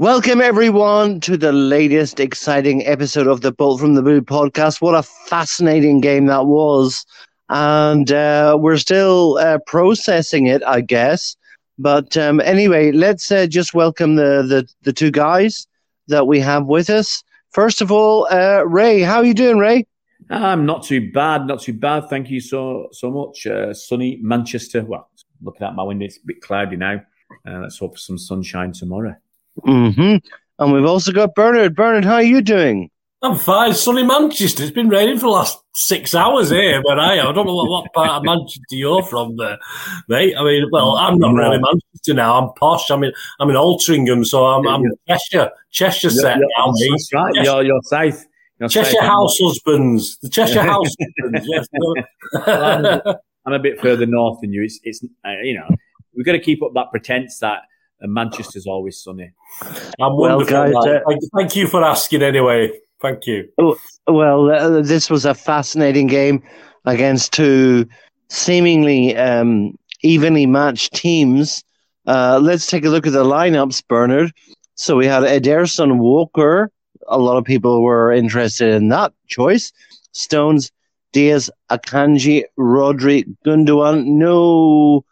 Welcome, everyone, to the latest exciting episode of the Bolt from the Blue podcast. What a fascinating game that was. And uh, we're still uh, processing it, I guess. But um, anyway, let's uh, just welcome the, the, the two guys that we have with us. First of all, uh, Ray, how are you doing, Ray? I'm not too bad, not too bad. Thank you so so much. Uh, sunny Manchester. Well, looking out my window, it's a bit cloudy now. Uh, let's hope for some sunshine tomorrow. Mm-hmm. And we've also got Bernard. Bernard, how are you doing? I'm fine. Sunny Manchester. It's been raining for the last six hours here where I am. I don't know what, what part of Manchester you're from there, mate. I mean, well, I'm not really Manchester now. I'm posh. I'm in, I'm in Altrincham, so I'm, I'm Cheshire, Cheshire set you're, now, you're, mate. right. Yes. You're, you're safe. You're Cheshire safe. House husbands. The Cheshire House husbands, yes. I'm, I'm a bit further north than you. It's, it's uh, you know, we've got to keep up that pretense that uh, Manchester's always sunny. I'm Well, guys, uh, thank, thank you for asking anyway. Thank you. Well, uh, this was a fascinating game against two seemingly um, evenly matched teams. Uh, let's take a look at the lineups, Bernard. So we had Ederson Walker. A lot of people were interested in that choice. Stones, Dias, Akanji, Rodri, Gundogan. No,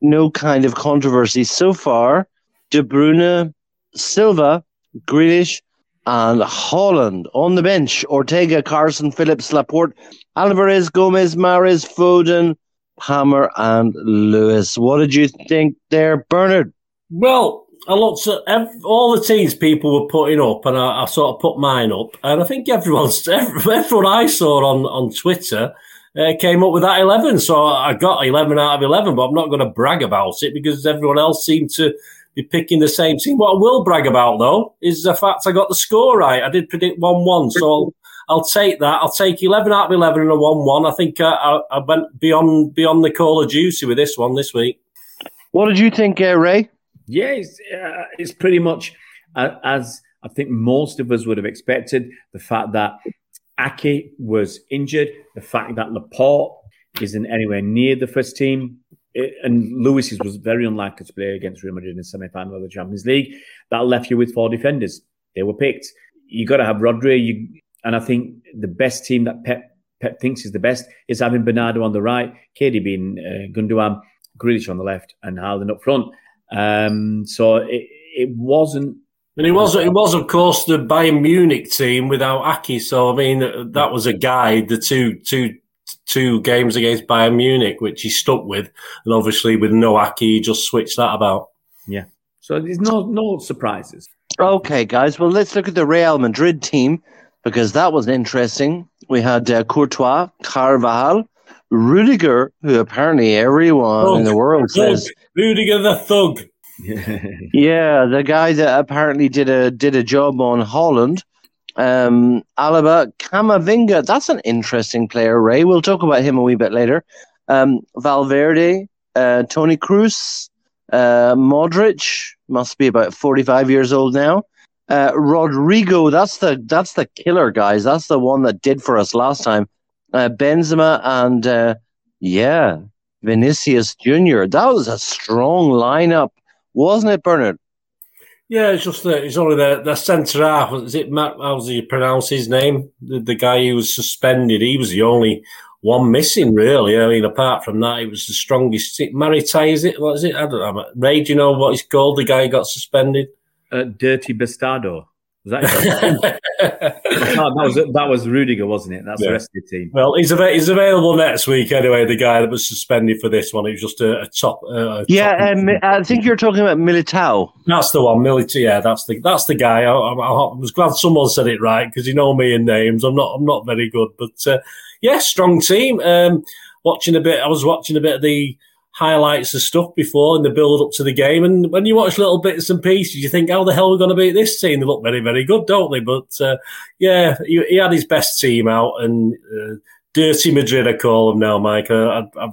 no kind of controversy so far. De Bruyne, Silva, Grealish, and Haaland on the bench. Ortega, Carson, Phillips, Laporte, Alvarez, Gomez, Mahrez, Foden, Hammer, and Lewis. What did you think there, Bernard? Well, I looked at all the teams people were putting up, and I, I sort of put mine up, and I think everyone's everyone I saw on on Twitter uh, came up with that eleven. So I got eleven out of eleven, but I'm not going to brag about it because everyone else seemed to be picking the same team. What I will brag about though is the fact I got the score right. I did predict one one, so I'll, I'll take that. I'll take eleven out of eleven and a one one. I think uh, I, I went beyond beyond the Call of Duty with this one this week. What did you think, uh, Ray? Yeah, it's, uh, it's pretty much uh, as I think most of us would have expected. The fact that Aké was injured, the fact that Laporte isn't anywhere near the first team, it, and Lewis was very unlikely to play against Real Madrid in the semi-final of the Champions League. That left you with four defenders. They were picked. You got to have Rodri. You, and I think the best team that Pep Pep thinks is the best is having Bernardo on the right, KDB and uh, Gundogan, Grealish on the left, and Haaland up front. Um, so it, it wasn't And it was, it was, of course, the Bayern Munich team without Aké. So I mean, that was a guide. The two, two, two games against Bayern Munich, which he stuck with, and obviously with no Aké, he just switched that about. Yeah. So there's no no surprises. Okay, guys. Well, let's look at the Real Madrid team because that was interesting. We had uh, Courtois, Carvajal, Rudiger, who apparently everyone in the world Thug. says, Rudiger the thug. yeah, the guy that apparently did a did a job on Haaland. Um, Alaba, Camavinga. That's an interesting player, Ray. We'll talk about him a wee bit later. Um, Valverde, uh, Toni Kroos, uh, Modric must be about forty five years old now. Uh, Rodrygo, that's the that's the killer, guys. That's the one that did for us last time. Uh, Benzema and uh, yeah, Vinicius Junior. That was a strong lineup, wasn't it, Bernard? Yeah, it's just that it's only the, the centre half. Is it Matt? How does he pronounce his name? The, the guy who was suspended. He was the only one missing, really. I mean, apart from that, he was the strongest. Maritai, is it? What is it? I don't know. Ray, do you know what he's called? The guy who got suspended? Uh, Dirty Bastardo. Was that? no, that was that was Rudiger, wasn't it? That's Yeah. the rest of the team. Well, he's av- he's available next week anyway. The guy that was suspended for this one, he was just a, a top. Uh, a Yeah, top- um, I think you're talking about Militao. that's the one. Military. Yeah, that's the that's the guy. I, I, I was glad someone said it right because you know me in names. I'm not I'm not very good, but uh, yeah, strong team. Um, watching a bit, I was watching a bit of the highlights and stuff before in the build up to the game, and when you watch little bits and pieces, you think, how the hell are we going to beat this team? They look very very good, don't they? But uh, yeah, he, he had his best team out, and uh, Dirty Madrid, I call them now, Mike. I, I, I,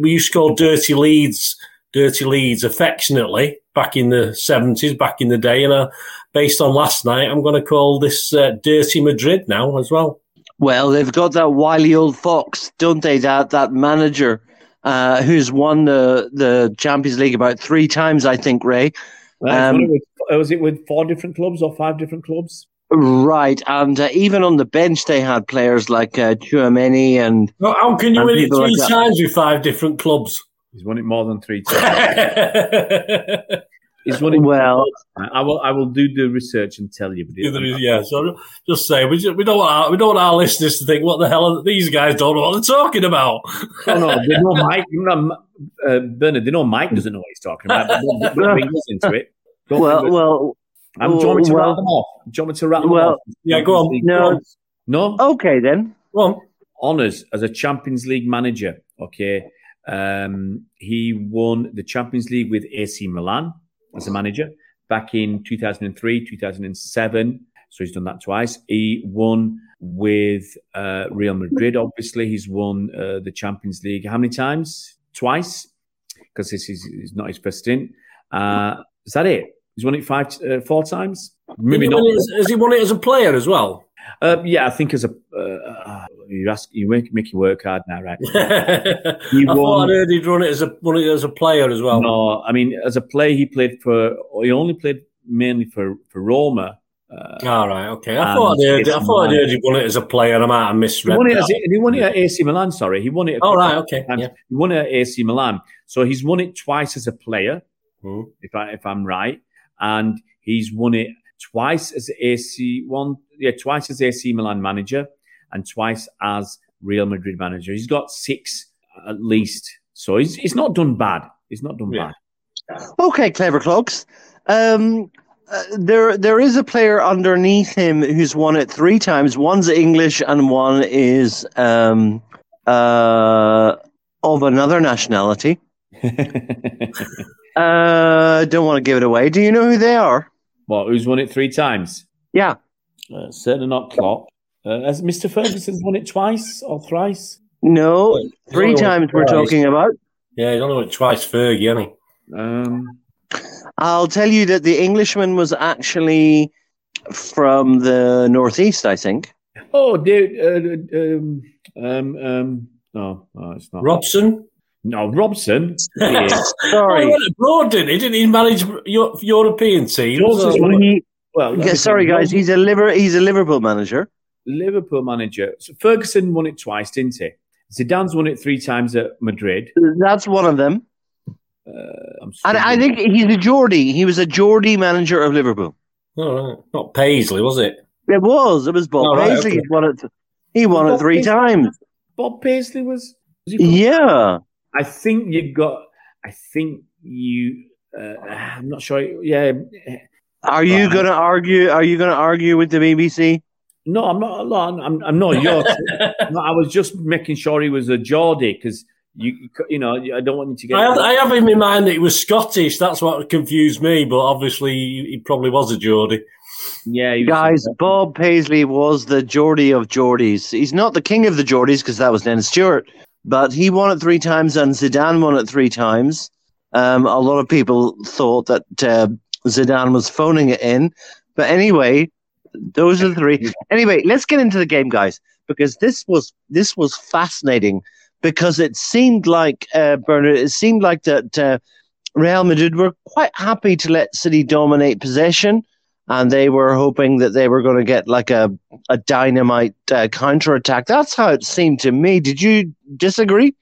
we used to call Dirty Leeds, Dirty Leeds affectionately back in the 70s, back in the day. And uh, based on last night, I'm going to call this uh, Dirty Madrid now as well. Well, they've got that wily old fox, don't they? That that manager uh, who's won the the Champions League about three times, I think. Ray. Well, Um, one of his was it with four different clubs or five different clubs? Right, and uh, even on the bench, they had players like uh, Chouameni and. Well, how can you win it three like that. times with five different clubs? He's won it more than three times. He's won it. Well, I will. I will do the research and tell you. But Yeah, there is- yeah, so just say we, just, we don't want our, we don't want our listeners to think what the hell are these guys don't know what they're talking about. Oh no, they know Mike. No, uh, Bernard, they know Mike doesn't know what he's talking about. But don't, don't bring us into it. Don't well, bring us- well. Do you want to well- rattle them off? Do you want to rattle well, them off? yeah, go on. No. No. Okay then. Go on. Honours as a Champions League manager. Okay. Um, he won the Champions League with AC Milan as a manager back in 2003, 2007. So he's done that twice. He won with uh, Real Madrid, obviously. He's won uh, the Champions League how many times? Twice, because this is, is not his first stint. Uh, is that it? He's won it five, uh, four times. Maybe Has he not. won it as- Has he won it as a player as well? Uh, yeah, I think as a uh, you ask you make make you work hard now, right? I He thought. I'd heard he'd run it as a won it as a player as well. No, I mean as a player, he played for. He only played mainly for for Roma. Uh, All right, okay. I thought I'd heard. I thought I'd heard he won it as a player. I might have he misread. won it. As, he won it at AC Milan. Sorry, he won it. All couple right, okay. Yeah. He won it at AC Milan. So he's won it twice as a player, Hmm. if I if I'm right, and he's won it twice as AC one. Yeah, twice as AC Milan manager, and twice as Real Madrid manager. He's got six at least. So he's he's not done bad. He's not done Yeah. bad. Okay, clever cloaks. Um, uh, there, there is a player underneath him who's won it three times. One's English and one is um, uh, of another nationality. Uh, don't want to give it away. Do you know who they are? Well, who's won it three times? Yeah. Uh, certainly not Klopp. Uh, has Mr. Ferguson won it twice or thrice? No, three times we're talking about. Yeah, he's only won it twice, Fergie, hasn't he? Um, I'll tell you that the Englishman was actually from the northeast, I think. oh, dude, uh, um, um, um, no, no, it's not. Robson. No, Robson. Yeah. Oh, he Sorry. went abroad, didn't he? Didn't he manage Eu- European teams? Johnson's So- He- well, yeah, sorry, guys. He's a liver. He's a Liverpool manager. Liverpool manager. So Ferguson won it twice, didn't he? Zidane's won it three times at Madrid. That's one of them. Uh, I'm And I think he's a Geordie. He was a Geordie manager of Liverpool. All right. Not Paisley, was it? It was. It was Bob right, Paisley. okay. He won it. He won it three Paisley. times. Bob Paisley was. was Yeah. I think you got. I think you. Uh, I'm not sure. Yeah. Are you Right. going to argue? Are you going to argue with the BBC? No, I'm not. no, I'm. I'm not yours. no, I was just making sure he was a Geordie because you. You know, I don't want you to get. I have, I have in my mind that he was Scottish. That's what confused me. But obviously, he, he probably was a Geordie. yeah, he was- Guys, Bob Paisley was the Geordie of Geordies. He's not the king of the Geordies because that was Dennis Stewart, but he won it three times and Zidane won it three times. Um, a lot of people thought that uh, Zidane was phoning it in, but anyway, those are the three. Anyway, let's get into the game, guys, because this was this was fascinating because it seemed like uh, Bernard, it seemed like that uh, Real Madrid were quite happy to let City dominate possession and they were hoping that they were going to get like a a dynamite uh, counter attack. That's how it seemed to me. Did you disagree?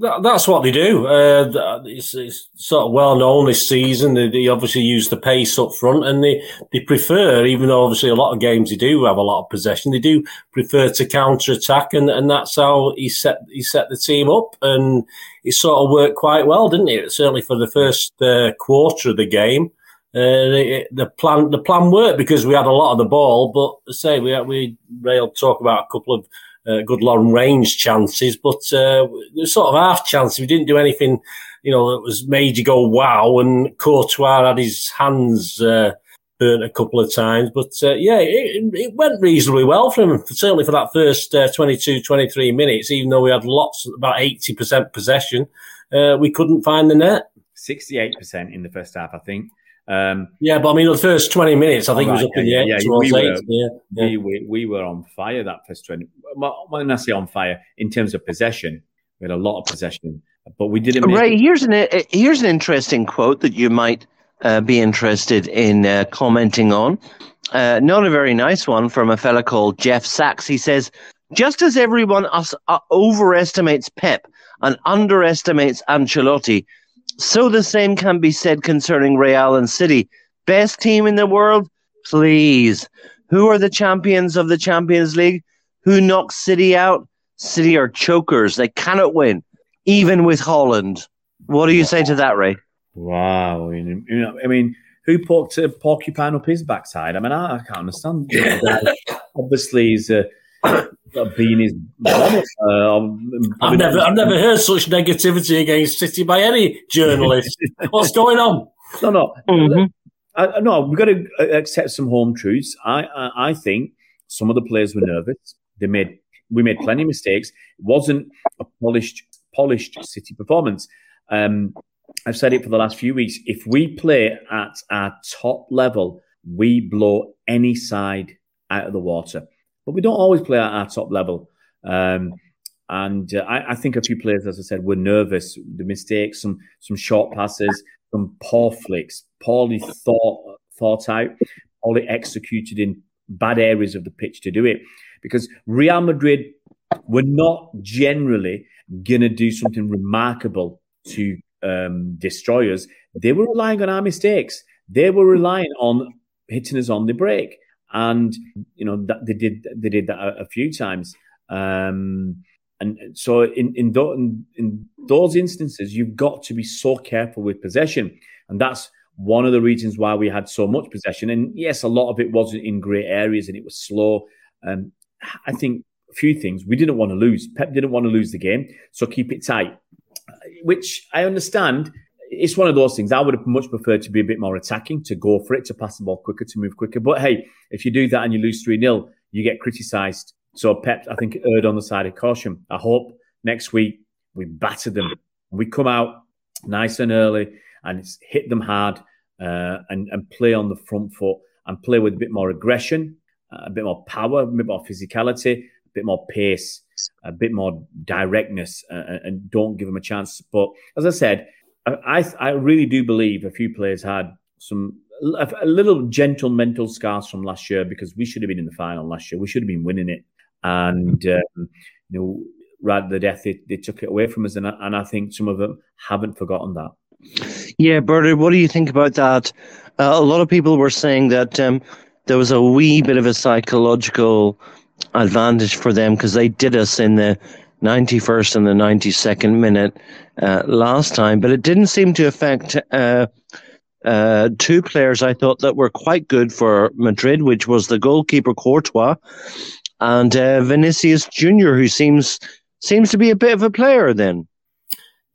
That, that's what they do. Uh, it's, it's sort of well known this season. They, they obviously use the pace up front, and they, they prefer, even though obviously a lot of games they do have a lot of possession, they do prefer to counter attack, and, and that's how he set he set the team up, and it sort of worked quite well, didn't it? Certainly for the first uh, quarter of the game. Uh, the, the plan the plan worked because we had a lot of the ball, but say we we Rail talk about a couple of uh, good long range chances, but uh, sort of half chances. We didn't do anything, you know, that was made you go wow. And Courtois had his hands uh, burnt a couple of times, but uh, yeah, it, it went reasonably well for him. Certainly for that first uh, 22, 23 minutes, even though we had lots, about eighty percent possession, uh, we couldn't find the net. Sixty-eight percent in the first half, I think. Um, Yeah, but I mean, the first 20 minutes, I think Oh, it was right, up in yeah, the yeah, eight yeah, towards we eight. were- Yeah, yeah. we, we we were on fire that first twenty. well, When I say on fire, in terms of possession, we had a lot of possession, but we didn't. Make Ray, here's an uh, here's an interesting quote that you might uh, be interested in uh, commenting on. Uh, not a very nice one from a fella called Jeff Sachs. He says, just as everyone us, uh, overestimates Pep and underestimates Ancelotti, so the same can be said concerning Real and City. Best team in the world? Please. Who are the champions of the Champions League? Who knocks City out? City are chokers. They cannot win, even with Haaland. What do you say to that, Ray? Wow. You know, I mean, who poked a porcupine up his backside? I mean, I, I can't understand. Obviously, he's uh, been his. Uh, I've never, I've never heard such negativity against City by any journalist. What's going on? No, no, mm-hmm. I, no. We've got to accept some home truths. I, I, I think some of the players were nervous. They made, we made plenty of mistakes. It wasn't a polished, polished City performance. Um, I've said it for the last few weeks. If we play at our top level, we blow any side out of the water. But we don't always play at our top level. Um, and uh, I, I, think a few players, as I said, were nervous. The mistakes, some some short passes, some poor flicks, poorly thought thought out, poorly executed in bad areas of the pitch to do it. Because Real Madrid were not generally going to do something remarkable to um, destroy us. They were relying on our mistakes. They were relying on hitting us on the break, and you know that they did. They did that a, a few times. Um, and so, in in, in in those instances, you've got to be so careful with possession, and that's one of the reasons why we had so much possession. And yes, a lot of it wasn't in great areas, and it was slow. Um, I think a few things we didn't want to lose. Pep didn't want to lose the game, so keep it tight which I understand. It's one of those things. I would have much preferred to be a bit more attacking, to go for it, to pass the ball quicker, to move quicker. But hey, if you do that and you lose 3 0, you get criticised. So Pep, I think, erred on the side of caution. I hope next week we batter them. We come out nice and early and hit them hard uh, and, and play on the front foot and play with a bit more aggression, uh, a bit more power, a bit more physicality, a bit more pace a bit more directness uh, and don't give them a chance. But as I said, I, I really do believe a few players had some a, little gentle mental scars from last year because we should have been in the final last year. We should have been winning it, and um, you know, at the death, they, they took it away from us, and I, and I think some of them haven't forgotten that. Yeah, Bernard, what do you think about that? Uh, a lot of people were saying that um, there was a wee bit of a psychological advantage for them because they did us in the 91st and the 92nd minute uh, last time, but it didn't seem to affect uh, uh, two players I thought that were quite good for Madrid, which was the goalkeeper Courtois and uh, Vinicius Junior, who seems seems to be a bit of a player then.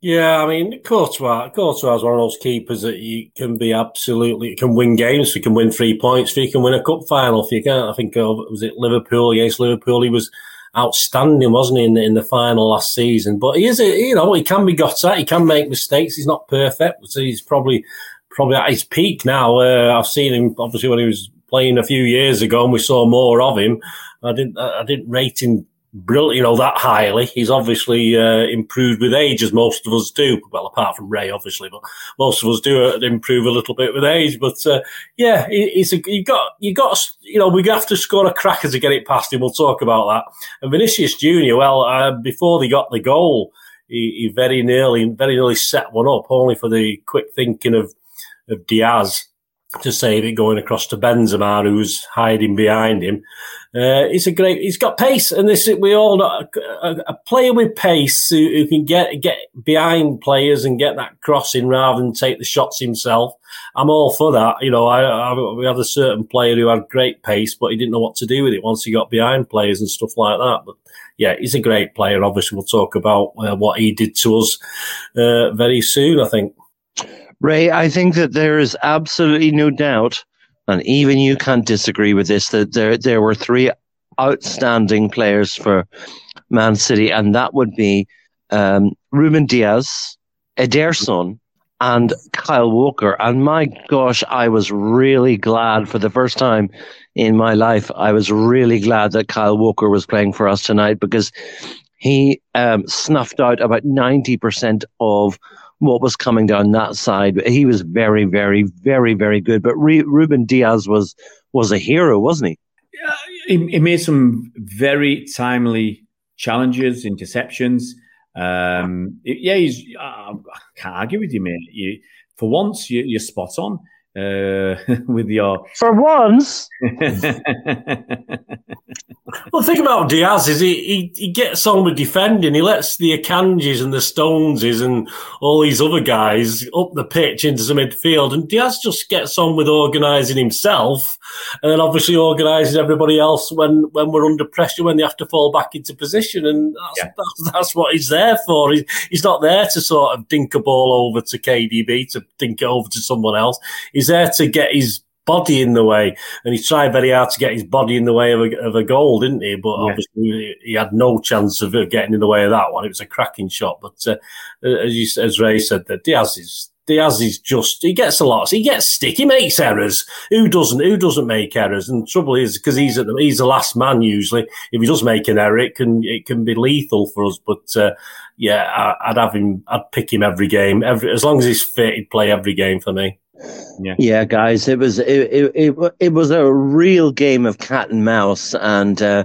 Yeah, I mean, Courtois, Courtois is one of those keepers that you can be absolutely, can win games, you can win three points, you can win a cup final, if you can't. I think, was it Liverpool against Liverpool? He was outstanding, wasn't he, in the, in the final last season? But he is, a, you know, he can be got at, he can make mistakes, he's not perfect, but he's probably, probably at his peak now. Uh, I've seen him, obviously, when he was playing a few years ago and we saw more of him. I didn't, I didn't rate him brilliant, you know, that highly. He's obviously uh, improved with age, as most of us do. Well, apart from Ray, obviously, but most of us do uh, improve a little bit with age. But uh, yeah, he's a, you got you got you know we have to score a cracker to get it past him. We'll talk about that. And Vinicius Junior, well, uh, before they got the goal, he, he very nearly very nearly set one up, only for the quick thinking of of Dias to save it going across to Benzema, who's hiding behind him. Uh, he's a great. He's got pace, and this we all know a, a player with pace who, who, can get get behind players and get that crossing rather than take the shots himself. I'm all for that. You know, I, I, we had a certain player who had great pace, but he didn't know what to do with it once he got behind players and stuff like that. But yeah, he's a great player. Obviously, we'll talk about uh, what he did to us uh, very soon. I think. Ray, I think that there is absolutely no doubt, and even you can't disagree with this, that there there were three outstanding players for Man City, and that would be um, Ruben Dias, Ederson, and Kyle Walker. And my gosh, I was really glad for the first time in my life. I was really glad that Kyle Walker was playing for us tonight because he um, snuffed out about 90% of what was coming down that side. He was very, very, very, very good. But Re- Ruben Dias was was a hero, wasn't he? Yeah, he, he made some very timely challenges, interceptions. Um, yeah, he's. I can't argue with you, mate. You, for once, you, are spot on uh, with your. For once. well, think about Dias is he, he, he gets on with defending. He lets the Akanjis and the Stoneses and all these other guys up the pitch into the midfield, and Diaz just gets on with organising himself, and then obviously organising everybody else when when we're under pressure when they have to fall back into position, and that's yeah. that's, that's, what he's there for. He, he's not there to sort of dink a ball over to KDB to dink it over to someone else. He's there to get his body in the way, and he tried very hard to get his body in the way of a, of a goal, didn't he? But yeah. obviously, he had no chance of getting in the way of that one. It was a cracking shot, but uh, as you, as Ray said, that Dias is Dias is just he gets a lot. He gets stick. He makes errors. Who doesn't? Who doesn't make errors? And trouble is because he's at the, he's the last man usually. If he does make an error, it can it can be lethal for us. But uh, yeah, I, would have him. I'd pick him every game. Every as long as he's fit, he'd play every game for me. Yeah, yeah, guys, it was it, it it, was a real game of cat and mouse, and uh,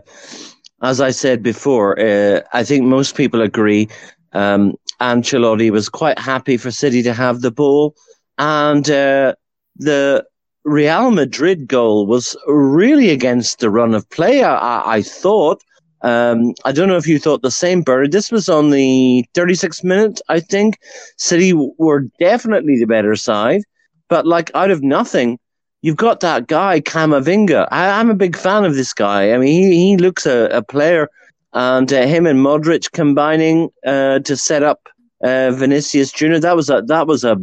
as I said before, uh, I think most people agree. Um, Ancelotti was quite happy for City to have the ball, and uh, the Real Madrid goal was really against the run of play. I, I thought. Um, I don't know if you thought the same, Bernard. This was on the 36th minute, I think. City were definitely the better side. But like out of nothing, you've got that guy Camavinga. I, am a big fan of this guy. I mean, he, he looks a, a player, and uh, him and Modric combining uh, to set up uh, Vinicius Junior. That was a that was a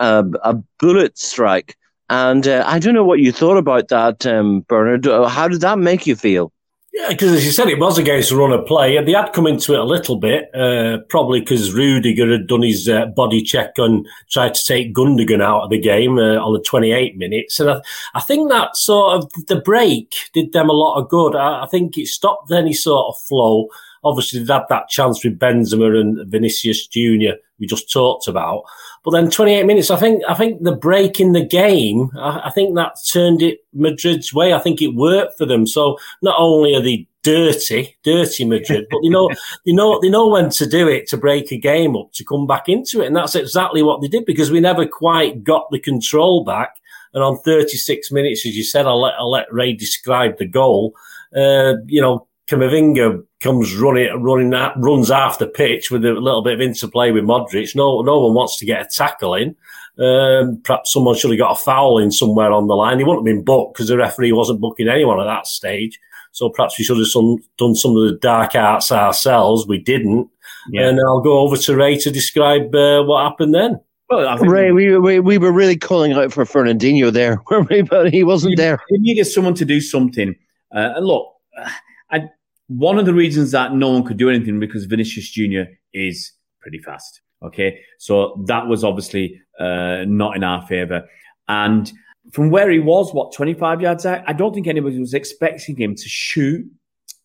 a, a bullet strike. And uh, I don't know what you thought about that, um, Bernard. How did that make you feel? Yeah, because as you said, it was against the run of play. and They had come into it a little bit, uh, probably because Rudiger had done his uh, body check and tried to take Gundogan out of the game uh, on the 28 minutes. And I, I, think that sort of the break did them a lot of good. I, I think it stopped any sort of flow. Obviously, they had that chance with Benzema and Vinicius Junior we just talked about. But then 28 minutes, I think, I think the break in the game, I, I, think that turned it Madrid's way. I think it worked for them. So not only are they dirty, dirty Madrid, but you know, you know, they know when to do it to break a game up, to come back into it. And that's exactly what they did because we never quite got the control back. And on 36 minutes, as you said, I'll let, I'll let Ray describe the goal. Uh, you know, Camavinga comes running, running, that runs off the pitch with a little bit of interplay with Modric. No, no one wants to get a tackle in. Um, perhaps someone should have got a foul in somewhere on the line. He wouldn't have been booked because the referee wasn't booking anyone at that stage. So perhaps we should have some, done some of the dark arts ourselves. We didn't. Yeah. And I'll go over to Ray to describe uh, what happened then. Well, Ray, we, we we were really calling out for Fernandinho there, but he wasn't there. We needed someone to do something. Uh, and look, I one of the reasons that no one could do anything because Vinicius Junior is pretty fast. Okay, so that was obviously uh, not in our favour. And from where he was, what twenty five yards out, I don't think anybody was expecting him to shoot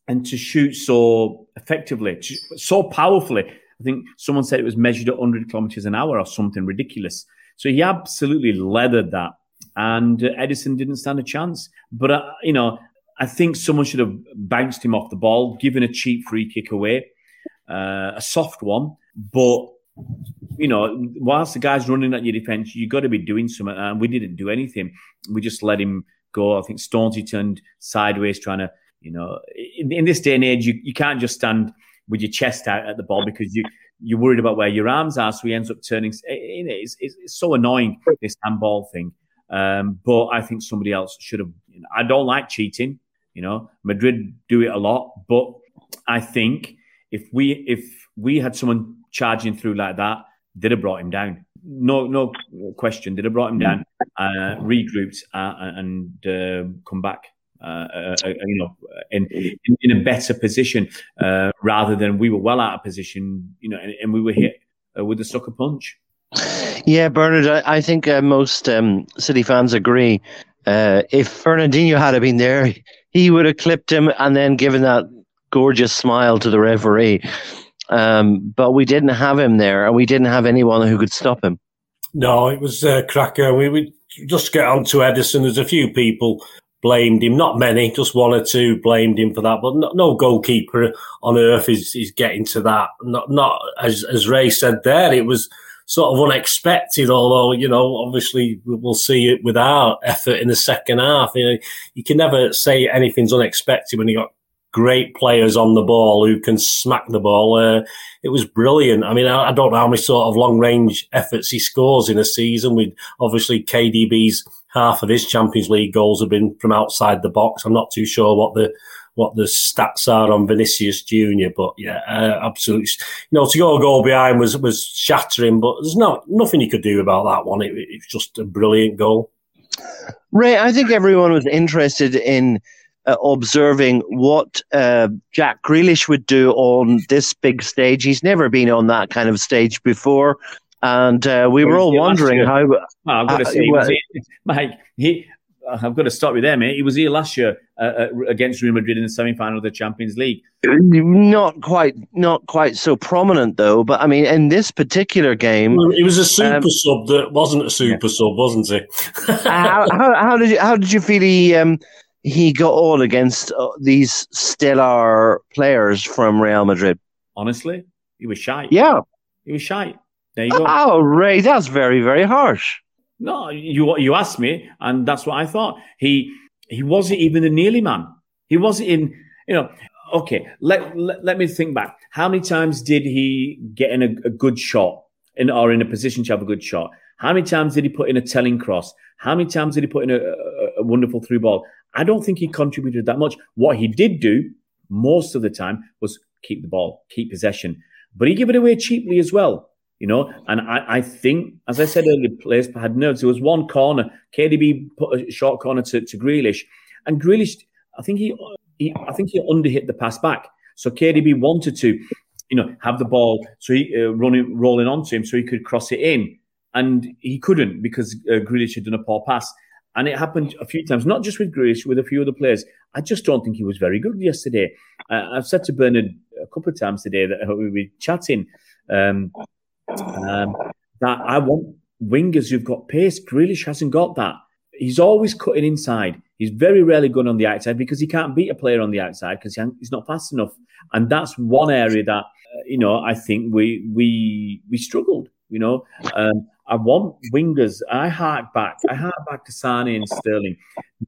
and to shoot so effectively, so powerfully. I think someone said it was measured at 100 kilometers an hour or something ridiculous. So he absolutely leathered that, and Ederson didn't stand a chance. But uh, you know, I think someone should have bounced him off the ball, given a cheap free kick away, uh, a soft one. But you know, whilst the guy's running at your defence, you've got to be doing something. And we didn't do anything. We just let him go. I think Stonesy turned sideways, trying to, you know, in, in this day and age, you, you can't just stand with your chest out at the ball because you you're worried about where your arms are. So he ends up turning. It, it's, it's, it's so annoying this handball thing. Um, but I think somebody else should have. I don't like cheating. You know, Madrid do it a lot, but I think if we if we had someone charging through like that, they'd have brought him down. No, no question. They'd have brought him down, uh, regrouped, uh, and uh, come back. Uh, uh, uh, you know, in, in, in a better position rather than we were well out of position. You know, and, and we were hit with a sucker punch. Yeah, Bernard, I, I think most um, City fans agree. if Fernandinho had been there, he would have clipped him and then given that gorgeous smile to the referee. Um, but we didn't have him there, and we didn't have anyone who could stop him. No, it was uh, cracker. We, we just get on to Ederson. There's a few people blamed him, not many, just one or two blamed him for that. But no, no goalkeeper on earth is, is getting to that. Not, not as as Ray said there. It was sort of unexpected. Although you know, obviously we'll see it with our effort in the second half. You know, you can never say anything's unexpected when you got great players on the ball who can smack the ball. Uh, it was brilliant. I mean, I, I, don't know how many sort of long range efforts he scores in a season. With obviously KDB's half of his Champions League goals have been from outside the box. I'm not too sure what the what the stats are on Vinicius Junior, but yeah, uh, absolutely. You know, to go a goal behind was was shattering, but there's no nothing you could do about that one. It, it was just a brilliant goal. Ray, I think everyone was interested in uh, observing what uh, Jack Grealish would do on this big stage. He's never been on that kind of stage before. And uh, we were all wondering how. Well, I've got to say, well, Mike, he, I've got to stop you there, mate. He was here last year uh, uh, against Real Madrid in the semi-final of the Champions League. Not quite, not quite so prominent though. But I mean, in this particular game, well, he was a super um, sub that wasn't a super yeah. sub, wasn't he? how, how, how, did you how did you feel he um, he got on against uh, these stellar players from Real Madrid? Honestly, he was shy. Yeah, he was shy. There you go. Oh, Ray, that's very, very harsh. No, you you asked me, and that's what I thought. He he wasn't even a nearly man. He wasn't in. You know, okay. Let let, let me think back. How many times did he get in a, a good shot, in or in a position to have a good shot? How many times did he put in a telling cross? How many times did he put in a, a, a wonderful through ball? I don't think he contributed that much. What he did do most of the time was keep the ball, keep possession, but he gave it away cheaply as well. You know, and I, I think, as I said earlier, players had nerves. There was one corner, KDB put a short corner to, to Grealish, and Grealish, I think he, he, I think he underhit the pass back. So KDB wanted to, you know, have the ball, so he uh, running, rolling onto him, so he could cross it in, and he couldn't because uh, Grealish had done a poor pass. And it happened a few times, not just with Grealish, with a few other players. I just don't think he was very good yesterday. Uh, I've said to Bernard a couple of times today that we were chatting um, um, that I want wingers who've got pace. Grealish hasn't got that. He's always cutting inside. He's very rarely going on the outside because he can't beat a player on the outside because he's not fast enough. And that's one area that uh, you know I think we we we struggled. You know, um, I want wingers. I hark back. I hark back to Sane and Sterling,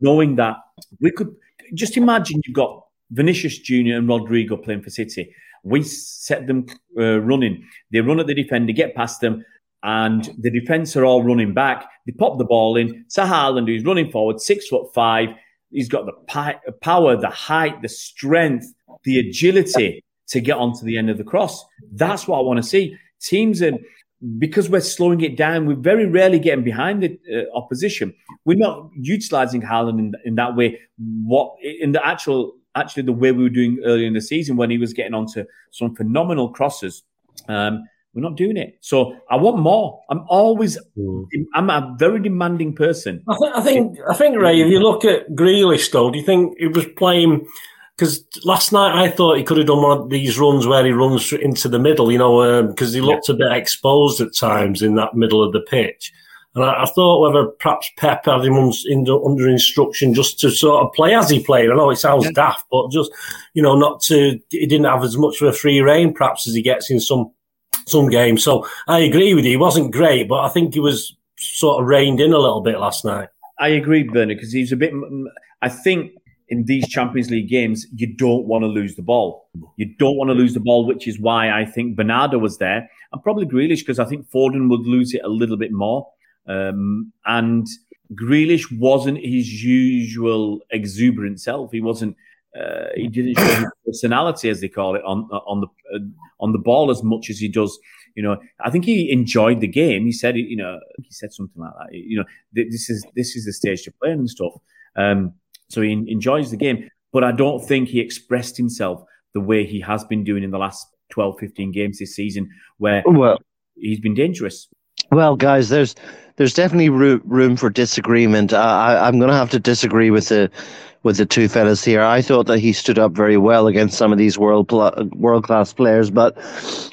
knowing that we could just imagine you've got Vinicius Junior and Rodrygo playing for City. We set them uh, running. They run at the defender, get past them, and the defence are all running back. They pop the ball in. Haaland, who's running forward, six foot five. He's got the pi- power, the height, the strength, the agility to get onto the end of the cross. That's what I want to see. Teams are because we're slowing it down, we're very rarely getting behind the uh, opposition. We're not utilizing Haaland in, in that way. What in the actual actually the way we were doing earlier in the season when he was getting onto some phenomenal crosses. Um, we're not doing it. So I want more. I'm always, mm. I'm a very demanding person. I, th- I think, I think, Ray, if you look at Grealish, though, do you think he was playing? Because last night I thought he could have done one of these runs where he runs into the middle, you know, because um, he looked yeah. a bit exposed at times in that middle of the pitch. And I, I, thought whether perhaps Pep had him un, in, under instruction just to sort of play as he played. I know it sounds yeah. daft, but just, you know, not to, he didn't have as much of a free reign perhaps as he gets in some some games. So I agree with you. He wasn't great, but I think he was sort of reined in a little bit last night. I agree, Bernard, because he's a bit. I think in these Champions League games, you don't want to lose the ball. You don't want to lose the ball, which is why I think Bernardo was there, and probably Grealish, because I think Foden would lose it a little bit more. Um, and Grealish wasn't his usual exuberant self. He wasn't. Uh, he didn't show his personality, as they call it, on on the uh, on the ball as much as he does. You know, I think he enjoyed the game. He said, you know, he said something like that. You know, this is this is the stage to play and stuff. Um, so he enjoys the game, but I don't think he expressed himself the way he has been doing in the last 12, 15 games this season, where well, he's been dangerous. Well, guys, there's there's definitely room for disagreement. Uh, I, am going to have to disagree with the with the two fellas here. I thought that he stood up very well against some of these world world class players, but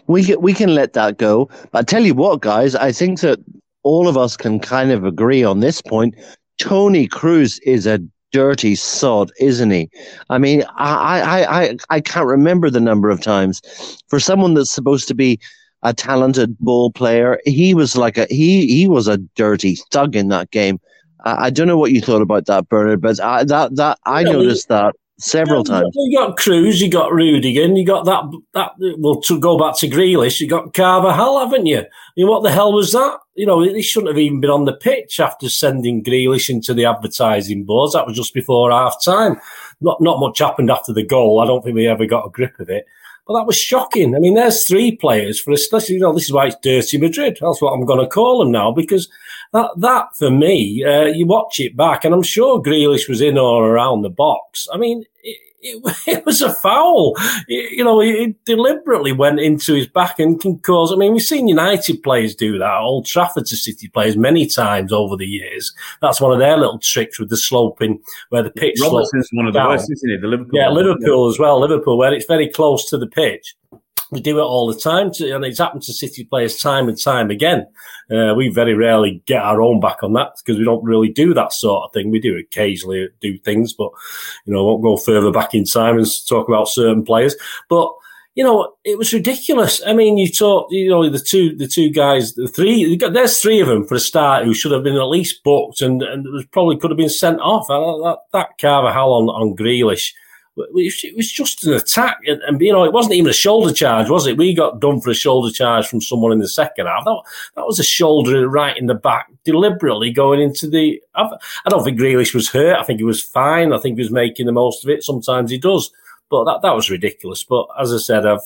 we can, we can let that go. But I tell you what, guys, I think that all of us can kind of agree on this point. Toni Kroos is a dirty sod, isn't he? I mean, I, I, I, I can't remember the number of times for someone that's supposed to be a talented ball player. He was like a he he was a dirty thug in that game. I, I don't know what you thought about that, Bernard, but I, that that I yeah, noticed that several yeah, times. You got Kroos, you got Rudiger, you got that that. Well, to go back to Grealish, you got Carvajal, haven't you? I mean, what the hell was that? You know, he shouldn't have even been on the pitch after sending Grealish into the advertising boards. That was just before half time. Not not much happened after the goal. I don't think we ever got a grip of it. But that was shocking. I mean, there's three players for us. You know, this is why it's dirty Madrid. That's what I'm going to call them now because that, that for me, uh, you watch it back, and I'm sure Grealish was in or around the box. I mean, it, it, it was a foul. It, you know, he deliberately went into his back and can cause. I mean, we've seen United players do that, Old Trafford to City players many times over the years. That's one of their little tricks with the sloping where the pitch. Robertson's one of the worst, isn't it? The Liverpool. Yeah, Liverpool as well. Liverpool, where it's very close to the pitch we do it all the time, to, and it's happened to City players time and time again. Uh, we very rarely get our own back on that because we don't really do that sort of thing. We do occasionally do things, but you know, won't go further back in time and talk about certain players. But you know, it was ridiculous. I mean, you talk, you know, the two, the two guys, the three, there's three of them for a start who should have been at least booked and, and probably could have been sent off. That, that Carvajal on, on Grealish it was just an attack, and, and, you know it wasn't even a shoulder charge, was it? We got done for a shoulder charge from someone in the second half. That, that was a shoulder right in the back, deliberately going into the. I do not think Grealish was hurt. I think he was fine. I think he was making the most of it. Sometimes he does, but that that was ridiculous. But as I said, I've.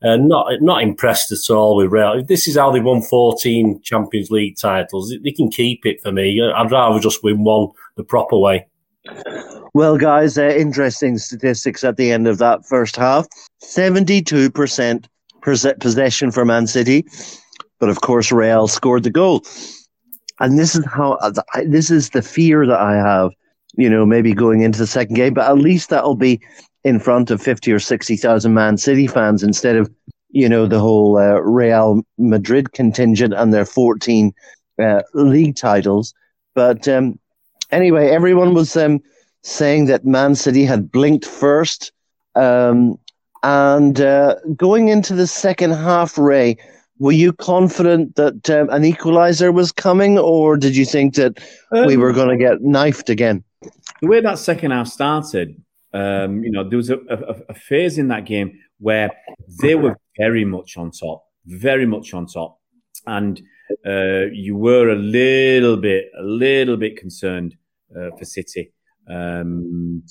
Uh, not not impressed at all with Real. This is how they won 14 Champions League titles. They can keep it for me. I'd rather just win one the proper way. Well, guys, uh, interesting statistics at the end of that first half 72% possession for Man City. But of course, Real scored the goal. And this is how, this is the fear that I have, you know, maybe going into the second game, but at least that'll be in front of 50 or 60,000 Man City fans instead of, you know, the whole uh, Real Madrid contingent and their 14 uh, league titles. But um, anyway, everyone was um, saying that Man City had blinked first. Um, and uh, going into the second half, Ray, were you confident that um, an equalizer was coming, or did you think that um, we were going to get knifed again? The way that second half started, um, you know, there was a, a, a, phase in that game where they were very much on top, very much on top, and uh, you were a little bit, a little bit concerned uh, for City. Um,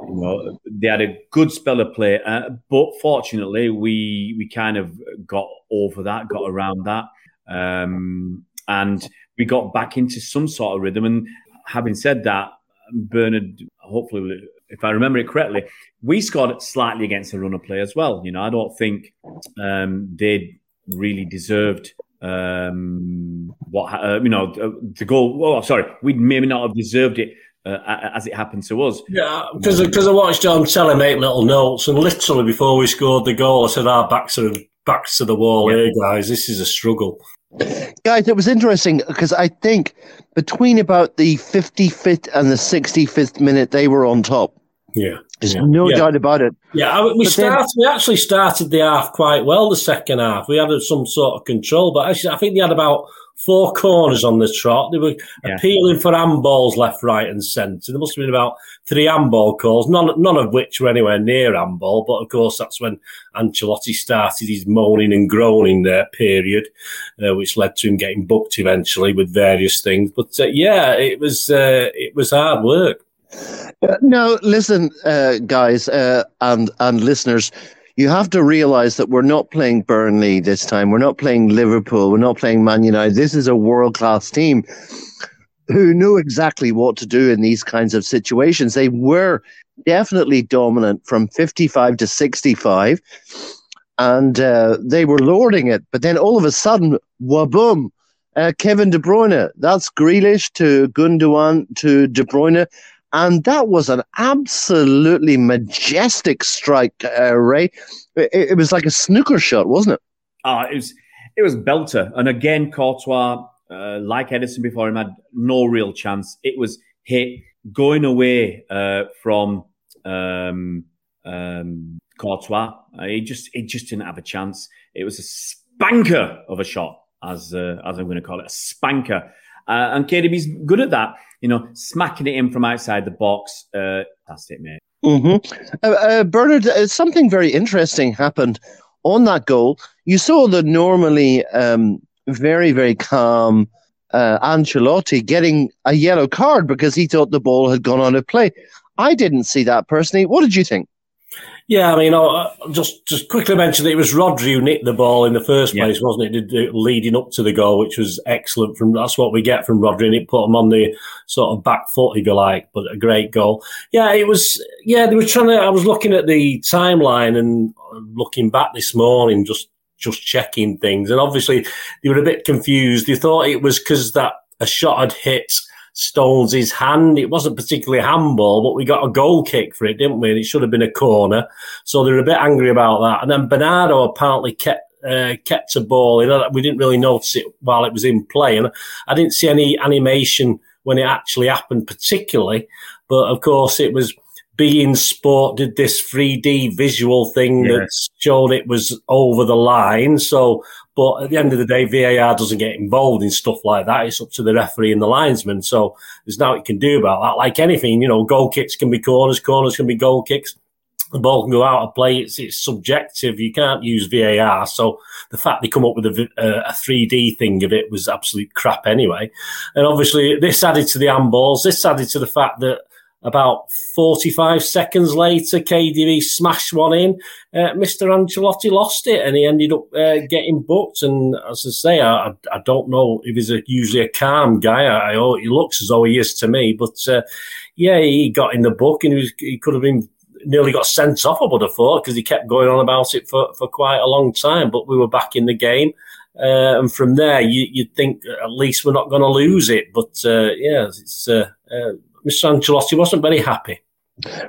you know, they had a good spell of play, uh, but fortunately, we we kind of got over that, got around that, um, and we got back into some sort of rhythm. And having said that, Bernard, hopefully, if I remember it correctly, we scored slightly against the runner play as well. You know, I don't think um, they really deserved um, what uh, you know the goal. Oh, sorry, we maybe not have deserved it uh, as it happened to us. Yeah, because because I watched John Telly make little notes, and literally before we scored the goal, I said, "Our backs are backs to the wall yeah. here, guys. This is a struggle." Guys, it was interesting because I think between about the 55th and the 65th minute, they were on top. Yeah. There's yeah. no yeah. doubt about it. Yeah, we but started. Then, we actually started the half quite well. The second half, we had some sort of control, but actually, I think they had about four corners on the trot. They were yeah. appealing for handballs left, right, and centre. There must have been about three handball calls, none, none of which were anywhere near handball. But of course, that's when Ancelotti started his moaning and groaning there period, uh, which led to him getting booked eventually with various things. But uh, yeah, it was uh, it was hard work. Uh, no, listen, uh, guys uh, and and listeners you have to realize that we're not playing Burnley this time. We're not playing Liverpool. We're not playing Man United. This is a world class team who knew exactly what to do in these kinds of situations. They were definitely dominant from 55 to 65, and uh, they were lording it. But then all of a sudden, waboom, uh, Kevin De Bruyne. That's Grealish to Gundogan to De Bruyne. And that was an absolutely majestic strike, uh, Ray. It, it, was like a snooker shot, wasn't it? Oh, it was it was belter. And again, Courtois, uh, like Ederson before him, had no real chance. It was hit going away uh, from um, um, Courtois. Uh, he just he just didn't have a chance. It was a spanker of a shot, as uh, as I'm going to call it, a spanker. Uh, and KDB's good at that, you know, smacking it in from outside the box. Uh, that's it, mate. Mm-hmm. Uh, uh, Bernard, uh, something very interesting happened on that goal. You saw the normally um, very, very calm uh, Ancelotti getting a yellow card because he thought the ball had gone out of play. I didn't see that personally. What did you think? Yeah, I mean, I'll just just quickly mention that it was Rodri who nicked the ball in the first place, wasn't it? Leading up to the goal, which was excellent. From that's what we get from Rodri, and it put him on the sort of back foot, if you like. But a great goal. Yeah, it was. Yeah, they were trying to. I was looking at the timeline and looking back this morning, just just checking things, and obviously they were a bit confused. They thought it was because that a shot had hit Stones' his hand. It wasn't particularly handball, but we got a goal kick for it, didn't we? And it should have been a corner. So they were a bit angry about that. And then Bernardo apparently kept uh, kept a ball. You know, we didn't really notice it while it was in play, and I didn't see any animation when it actually happened, particularly. But of course, it was BT Sport did this 3D visual thing yeah. that showed it was over the line. So but at the end of the day, VAR doesn't get involved in stuff like that. It's up to the referee and the linesman. So there's nothing it can do about that. Like anything, you know, goal kicks can be corners, corners can be goal kicks. The ball can go out of play. It's, it's subjective. You can't use VAR. So the fact they come up with a, a 3D thing of it was absolute crap anyway. And obviously, this added to the handballs. This added to the fact that about 45 seconds later, KDB smashed one in. Uh, Mr. Ancelotti lost it and he ended up uh, getting booked. And as I say, I, I don't know if he's a, usually a calm guy. I, I, he looks as though he is to me. But uh, yeah, he got in the book and he, was, he could have been nearly got sent off, I would have thought, because he kept going on about it for, for quite a long time. But we were back in the game. Uh, and from there, you, would think at least we're not going to lose it. But uh, yeah, it's uh, uh Mr. Ancelotti wasn't very happy.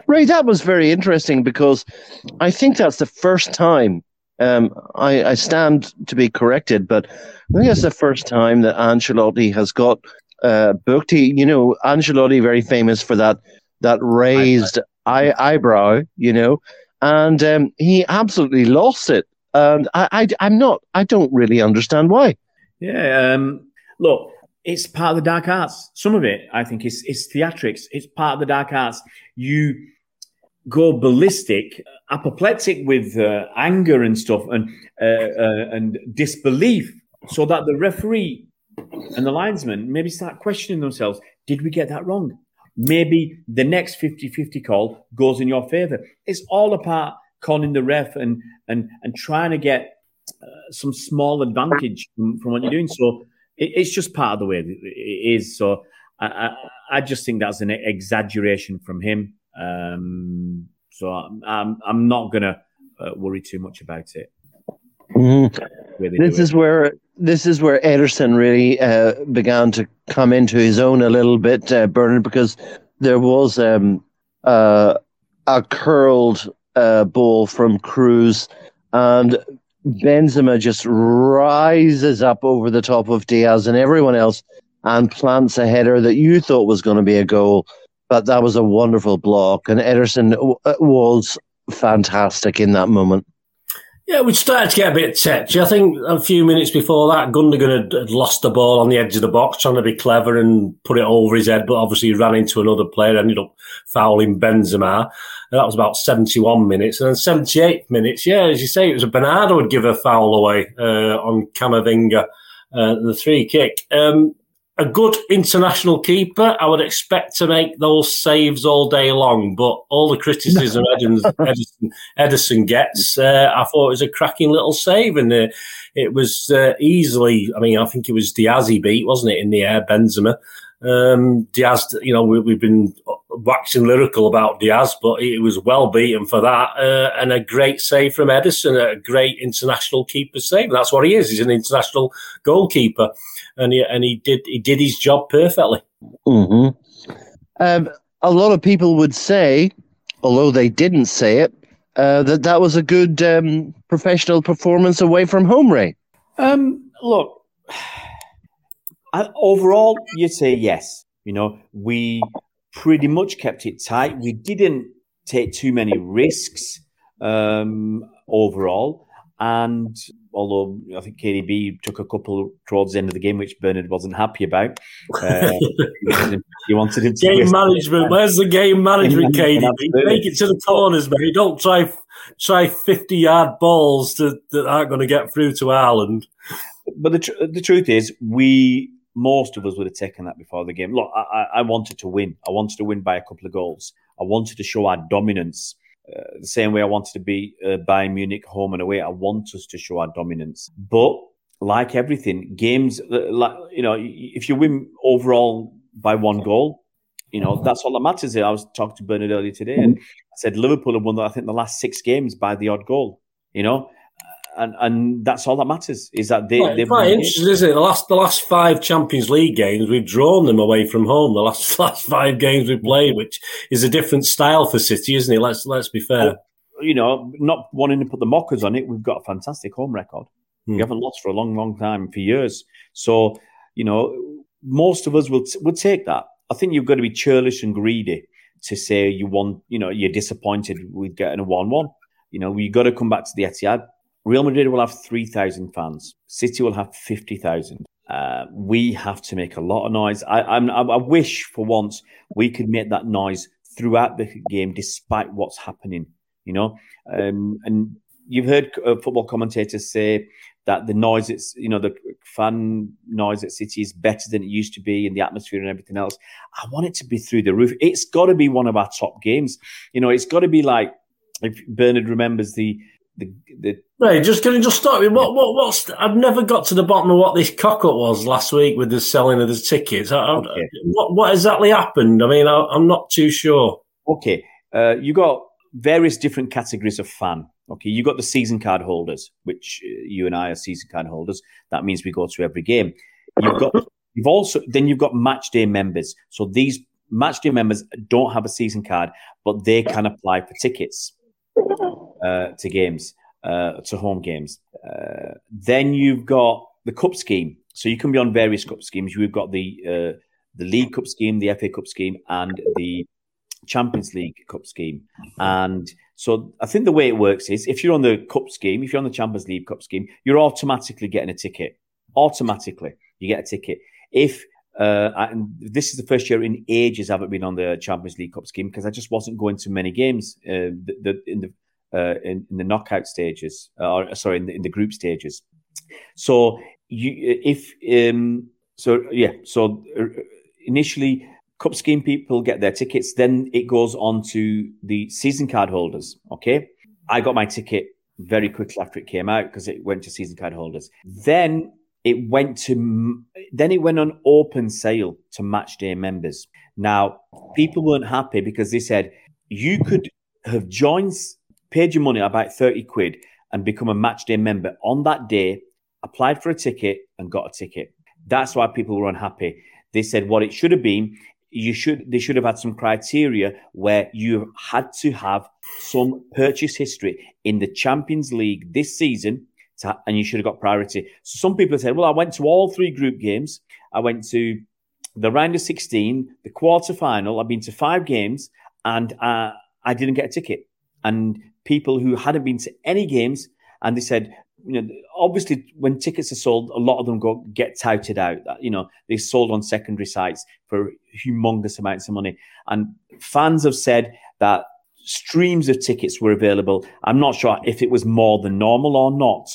Ray, that was very interesting because I think that's the first time. Um, I, I, stand to be corrected, but I think that's the first time that Ancelotti has got uh, booked. He, you know, Ancelotti very famous for that that raised eye, eyebrow, you know, and um, he absolutely lost it. And I, I, I'm not. I don't really understand why. Yeah. Um, look, it's part of the dark arts. Some of it, I think, is, is theatrics. It's part of the dark arts. You go ballistic, apoplectic with uh, anger and stuff, and uh, uh, and disbelief, so that the referee and the linesman maybe start questioning themselves: Did we get that wrong? Maybe the next 50-50 call goes in your favour. It's all about conning the ref and and and trying to get uh, some small advantage from, from what you're doing. So it, it's just part of the way it is. So I, I, I just think that's an exaggeration from him. Um, so I'm, I'm not going to uh, worry too much about it. Mm. This is it. where this is where Ederson really uh, began to come into his own a little bit, uh, Bernard, because there was um, uh, a curled uh, ball from Kroos, and Benzema just rises up over the top of Dias and everyone else and plants a header that you thought was going to be a goal, but that was a wonderful block. And Ederson uh, was fantastic in that moment. Yeah, we started to get a bit touchy. I think a few minutes before that, Gundogan had, lost the ball on the edge of the box, trying to be clever and put it over his head, but obviously he ran into another player, ended up fouling Benzema. And that was about 71 minutes. And then 78 minutes, yeah, as you say, it was a Bernardo would give a foul away uh, on Camavinga, uh, the three kick. Um, a good international keeper, I would expect to make those saves all day long. But all the criticism Edison Ederson, gets, uh, I thought it was a cracking little save, and uh, it was uh, easily. I mean, I think it was Dias he beat, wasn't it, in the air, Benzema. Um, Dias, you know, we, have been waxing lyrical about Dias, but he was well beaten for that, uh, and a great save from Ederson, a great international keeper save. That's what he is. He's an international goalkeeper and he and he did he did his job perfectly. Mm-hmm. Um, a lot of people would say, although they didn't say it, uh, that that was a good um, professional performance away from home, Ray. Um, look, overall, you'd say yes. You know, we pretty much kept it tight. We didn't take too many risks um, overall. And although I think KDB took a couple towards the end of the game, which Bernard wasn't happy about, uh, he wanted him to game management. Where's the game management, KDB? Make it to the corners, mate. Don't try try fifty yard balls to, that aren't going to get through to Haaland. But the tr- the truth is, we most of us would have taken that before the game. Look, I, I wanted to win. I wanted to win by a couple of goals. I wanted to show our dominance. Uh, the same way I wanted to be uh, Bayern Munich home and away. I want us to show our dominance. But like everything, games, uh, like you know, if you win overall by one goal, you know that's all that matters. I was talking to Bernard earlier today, and I said Liverpool have won, I think, the last six games by the odd goal. You know, and and that's all that matters is that they. Quite, quite interesting, isn't it? The last the last five Champions League games, we've drawn them away from home. The last last five games we played, which is a different style for City, isn't it? Let's let's be fair. you know, not wanting to put the mockers on it, we've got a fantastic home record. Hmm. We haven't lost for a long, long time, for years. So, you know, most of us will would take that. I think you've got to be churlish and greedy to say you want, you know, you're disappointed with getting a one-one. You know, we got to come back to the Etihad Real Madrid will have 3,000 fans. City will have 50,000. Uh, we have to make a lot of noise. I, I'm, I wish for once we could make that noise throughout the game, despite what's happening. You know, um, and you've heard uh, football commentators say that the noise, it's you know, the fan noise at City is better than it used to be, and the atmosphere and everything else. I want it to be through the roof. It's got to be one of our top games. You know, it's got to be like if Bernard remembers the the, the right. Just can you just start with what what what's I've never got to the bottom of what this cock up was last week with the selling of the tickets. I, okay. What what exactly happened? I mean, I, am not too sure. Okay, uh, you got various different categories of fan. Okay, you got the season card holders, which uh, you and I are season card holders. That means we go to every game. You've got you've also then you've got match day members. So these match day members don't have a season card, but they can apply for tickets uh, to games, uh, to home games. Uh, then you've got the cup scheme. So you can be on various cup schemes. You've got the uh, the League Cup scheme, the FA Cup scheme, and the Champions League Cup scheme. And so I think the way it works is if you're on the Cup scheme, if you're on the Champions League Cup scheme, you're automatically getting a ticket. Automatically, you get a ticket. If uh, and this is the first year in ages I haven't been on the Champions League Cup scheme because I just wasn't going to many games. Uh, the, the, in the uh, in, in, the knockout stages, uh, or sorry, in the, in the group stages. So you, if um, so, yeah. So uh, initially, cup scheme people get their tickets. Then it goes on to the season card holders. Okay, I got my ticket very quickly after it came out because it went to season card holders. Then it went to then it went on open sale to match day members. Now people weren't happy because they said you could have joined, paid your money about thirty quid, and become a match day member on that day, applied for a ticket and got a ticket. That's why people were unhappy. They said what it should have been. You should they should have had some criteria where you had to have some purchase history in the Champions League this season to, and you should have got priority. So some people said, well, I went to all three group games. I went to the round of 16, the quarter final. I've been to five games and uh, I didn't get a ticket. And people who hadn't been to any games, and they said, you know, obviously when tickets are sold, a lot of them go get touted out. You know, they sold on secondary sites for humongous amounts of money. And fans have said that streams of tickets were available. I'm not sure if it was more than normal or not.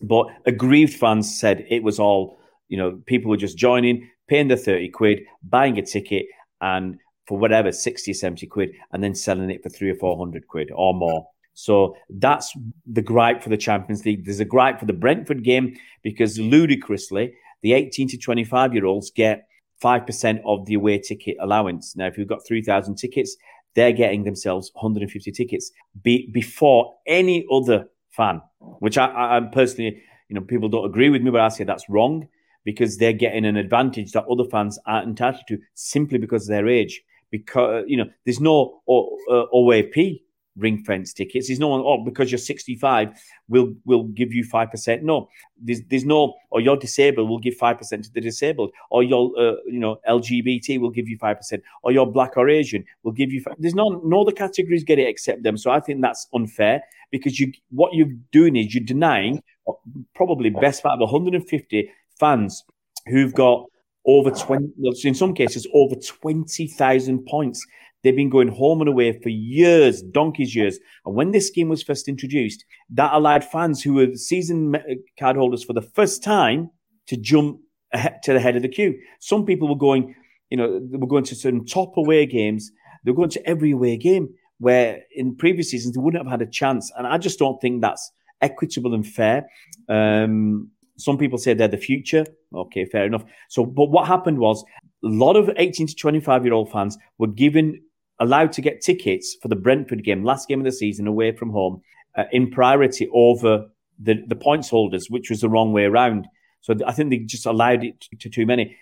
But aggrieved fans said it was all, you know, people were just joining, paying the 30 quid, buying a ticket, and for whatever, 60, 70 quid, and then selling it for three or 400 quid or more. So that's the gripe for the Champions League. There's a gripe for the Brentford game because ludicrously, the 18 to 25 year olds get 5% of the away ticket allowance. Now, if you've got 3,000 tickets, they're getting themselves 150 tickets be- before any other fan, which I, I personally, you know, people don't agree with me, but I say that's wrong because they're getting an advantage that other fans aren't entitled to simply because of their age. because you know there's no o, uh, OAP ring fence tickets. There's no one, oh, because you're 65, we'll we'll give you five percent. No, there's there's no, or you're disabled, we'll give five percent to the disabled, or you're uh, you know LGBT, we'll give you five percent, or you're black or Asian, we'll give you. 5 There's no no other categories get it except them. So I think that's unfair because you what you're doing is you're denying uh, probably best part of 150 fans who've got over 20, in some cases, over 20,000 points. They've been going home and away for years, donkey's years. And when this scheme was first introduced, that allowed fans who were season card holders for the first time to jump to the head of the queue. Some people were going, you know, they were going to certain top away games. They were going to every away game where in previous seasons they wouldn't have had a chance. And I just don't think that's equitable and fair. Um, some people say they're the future. Okay, fair enough. So, but what happened was a lot of 18 to 25 year old fans were given allowed to get tickets for the Brentford game, last game of the season, away from home, uh, in priority over the, the points holders, which was the wrong way around. So I think they just allowed it to, to too many.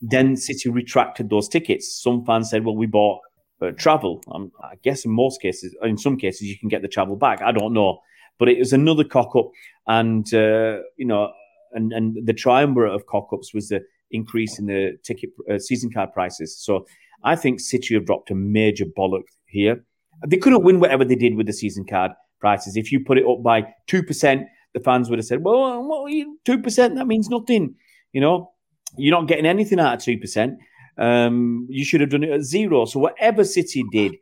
Then City retracted those tickets. Some fans said, "Well, we bought uh, travel." Um, I guess in most cases, in some cases, you can get the travel back. I don't know, but it was another cock up, and uh, you know, and and the triumvirate of cock ups was the increase in the ticket uh, season card prices. So I think City have dropped a major bollock here. They couldn't win whatever they did with the season card prices. If you put it up by 2%, the fans would have said, well, what, 2%, that means nothing. You know, you're not getting anything out of 2%. Um, you should have done it at zero. So whatever City did,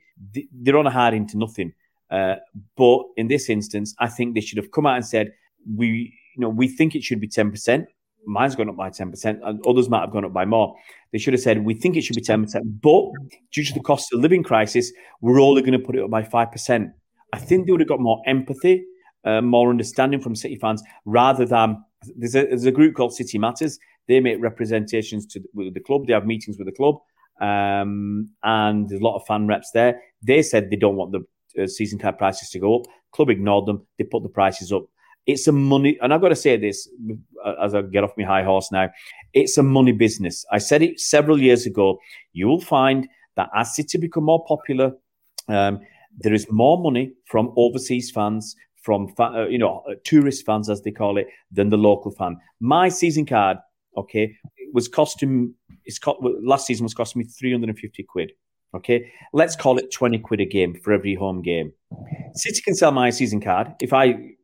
they're on a hard into nothing. Uh, but in this instance, I think they should have come out and said, we, you know, we think it should be 10% mine's gone up by 10%, and others might have gone up by more. They should have said, we think it should be 10%, but due to the cost of living crisis, we're only going to put it up by 5%. I think they would have got more empathy, uh, more understanding from City fans rather than there's a, there's a group called City Matters. They make representations to the, the club, they have meetings with the club, um, and there's a lot of fan reps there. They said they don't want the uh, season card prices to go up. Club ignored them, they put the prices up. It's a money, and I've got to say this as I get off my high horse now. It's a money business. I said it several years ago. You will find that as City become more popular, um, there is more money from overseas fans, from uh, you know uh, tourist fans as they call it, than the local fan. My season card, okay, was costing. It's co- last season was costing me three hundred and fifty quid. Okay, let's call it 20 quid a game for every home game. City can sell my season card. If I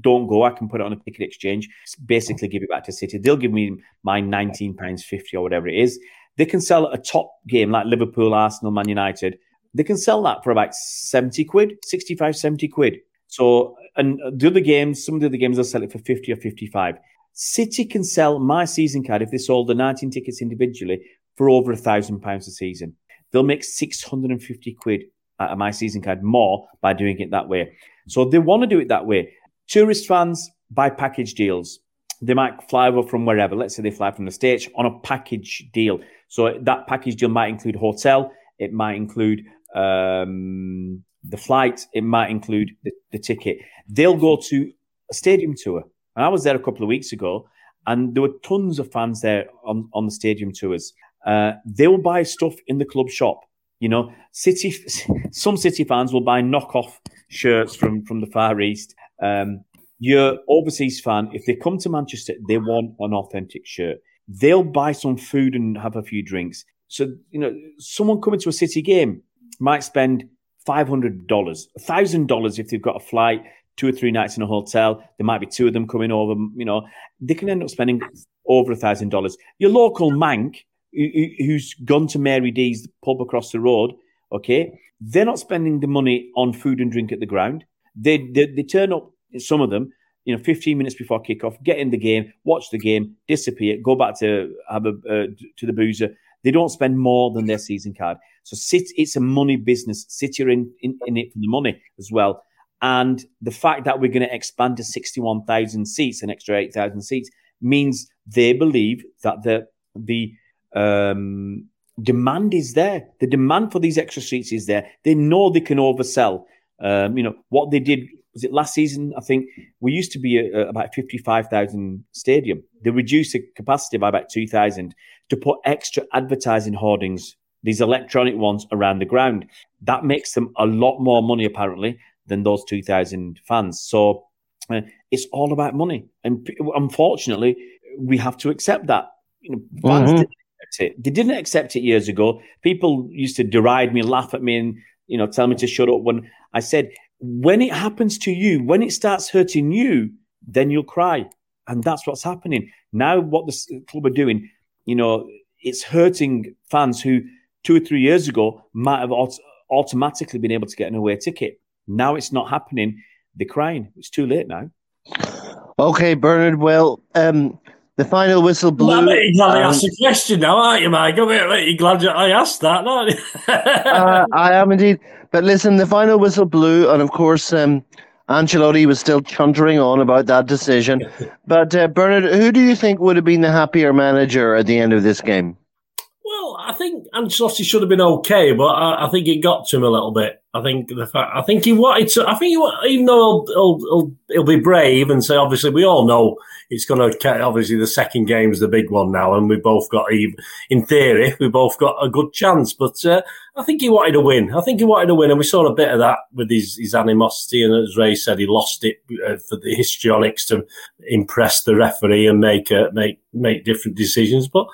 don't go, I can put it on a ticket exchange, basically give it back to City. They'll give me my £19.50 or whatever it is. They can sell a top game like Liverpool, Arsenal, Man United. They can sell that for about 70 quid, 65, 70 quid. So, and the other games, some of the other games, they'll sell it for 50 or 55. City can sell my season card if they sold the 19 tickets individually for over a thousand pounds a season. They'll make 650 quid out of my season card more by doing it that way. So they want to do it that way. Tourist fans buy package deals. They might fly over from wherever. Let's say they fly from the States on a package deal. So that package deal might include hotel. It might include um, the flight. It might include the, the ticket. They'll go to a stadium tour. And I was there a couple of weeks ago, and there were tons of fans there on, on the stadium tours. Uh, they will buy stuff in the club shop. You know, city. Some city fans will buy knockoff shirts from from the Far East. Um, your overseas fan, if they come to Manchester, they want an authentic shirt. They'll buy some food and have a few drinks. So, you know, someone coming to a city game might spend $500, $1,000 if they've got a flight, two or three nights in a hotel. There might be two of them coming over, you know, they can end up spending over a $1,000. Your local mank who's gone to Mary D's pub across the road, okay, they're not spending the money on food and drink at the ground. They, they, they turn up, some of them, you know, 15 minutes before kickoff, get in the game, watch the game, disappear, go back to have a uh, to the boozer. They don't spend more than their season card. So City, it's a money business. City are in, in, in it for the money as well. And the fact that we're going to expand to 61,000 seats, an extra 8,000 seats, means they believe that the the um, demand is there. The demand for these extra seats is there. They know they can oversell. Um, you know what they did was it last season? I think we used to be a, a, about fifty-five thousand stadium. They reduced the capacity by about two thousand to put extra advertising hoardings these electronic ones around the ground. That makes them a lot more money, apparently, than those 2,000 fans. So uh, it's all about money. And unfortunately, we have to accept that. You know, fans mm-hmm. didn't accept it. They didn't accept it years ago. People used to deride me, laugh at me, and you know, tell me to shut up. When I said, when it happens to you, when it starts hurting you, then you'll cry, and that's what's happening now. What the club are doing, you know, it's hurting fans who two or three years ago might have aut- automatically been able to get an away ticket. Now it's not happening. They're crying. It's too late now. Okay, Bernard. Well, um, the final whistle blew. Well, you glad um, I asked a question now, aren't you, Mike? You're glad I asked that, aren't you? uh, I am indeed. But listen, the final whistle blew, and of course, um, Ancelotti was still chuntering on about that decision. but uh, Bernard, who do you think would have been the happier manager at the end of this game? Well, I think Ancelotti should have been okay, but I, I, think it got to him a little bit. I think the fact, I think he wanted to. I think he, even though he'll, he'll, he'll, he'll be brave and say, obviously, we all know it's going to. Obviously, the second game is the big one now, and we both got, in theory, we both got a good chance. But uh, I think he wanted to win. I think he wanted to win, and we saw a bit of that with his, his animosity. And as Ray said, he lost it uh, for the histrionics to impress the referee and make uh, make make different decisions. But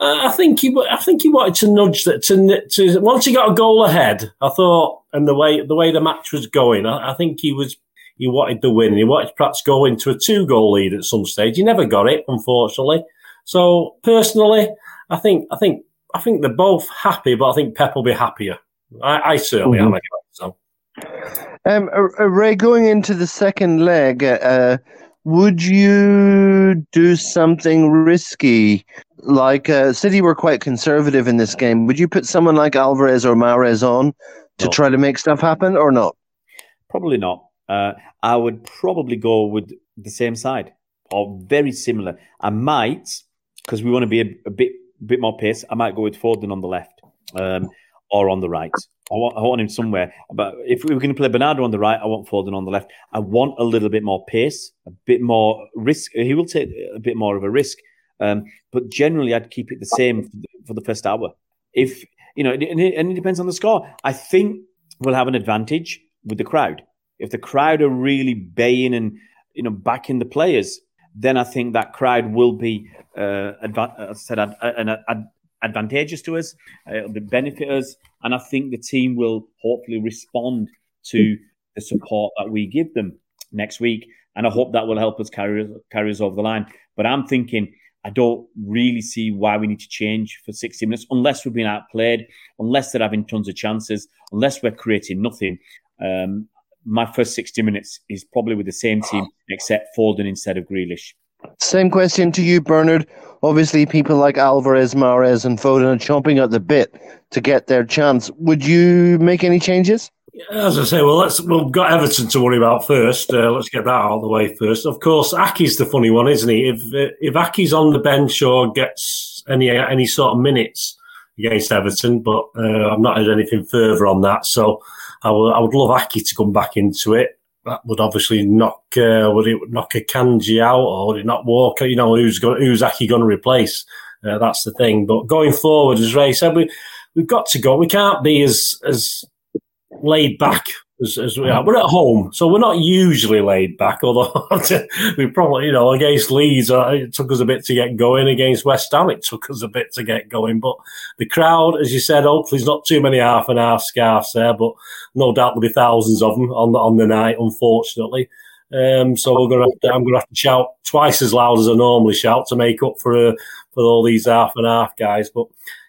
uh, I think he, I think he wanted to nudge that to, to once he got a goal ahead. I thought, and the way the way the match was going, I, I think he was he wanted the win. He wanted to perhaps go into a two goal lead at some stage. He never got it, unfortunately. So personally, I think I think I think they're both happy, but I think Pep will be happier. I, I certainly mm-hmm. am. So. Um, uh, Ray, going into the second leg, uh, would you do something risky? Like uh, City were quite conservative in this game. Would you put someone like Alvarez or Mahrez on to try to make stuff happen, or not? Probably not. Uh, I would probably go with the same side or very similar. I might, because we want to be a, a bit bit more pace. I might go with Foden on the left um, or on the right. I want, I want him somewhere. But if we are going to play Bernardo on the right, I want Foden on the left. I want a little bit more pace, a bit more risk. He will take a bit more of a risk. Um, but generally, I'd keep it the same for the, for the first hour. If, you know, and it, and it depends on the score. I think we'll have an advantage with the crowd. If the crowd are really baying and, you know, backing the players, then I think that crowd will be uh, adva- uh, said ad- ad- ad- advantageous to us. Uh, it'll benefit us, and I think the team will hopefully respond to the support that we give them next week, and I hope that will help us carry carry us over the line. But I'm thinking. I don't really see why we need to change for 60 minutes unless we're being outplayed, unless they're having tons of chances, unless we're creating nothing. Um, my first 60 minutes is probably with the same team except Foden instead of Grealish. Same question to you, Bernard. Obviously, people like Alvarez, Mahrez, and Foden are chomping at the bit to get their chance. Would you make any changes? As I say, well, let's we've got Everton to worry about first. Uh, let's get that out of the way first. Of course, Aké's the funny one, isn't he? If uh, if Aké's on the bench or gets any any sort of minutes against Everton, but uh, I've not heard anything further on that. So I would, I would love Aké to come back into it. That would obviously knock uh, would it knock Akanji out or would it not Walker? You know who's going who's Aké going to replace? Uh, that's the thing. But going forward, as Ray said, we we've got to go. We can't be as as laid back as, as we are. We're at home, so we're not usually laid back. Although we probably, you know, against Leeds, uh, it took us a bit to get going. Against West Ham, it took us a bit to get going. But the crowd, as you said, hopefully, there's not too many half and half scarves there, but no doubt there'll be thousands of them on the, on the night. Unfortunately. Um, so we're gonna to, I'm to have to shout twice as loud as I normally shout to make up for uh, for all these half and half guys. But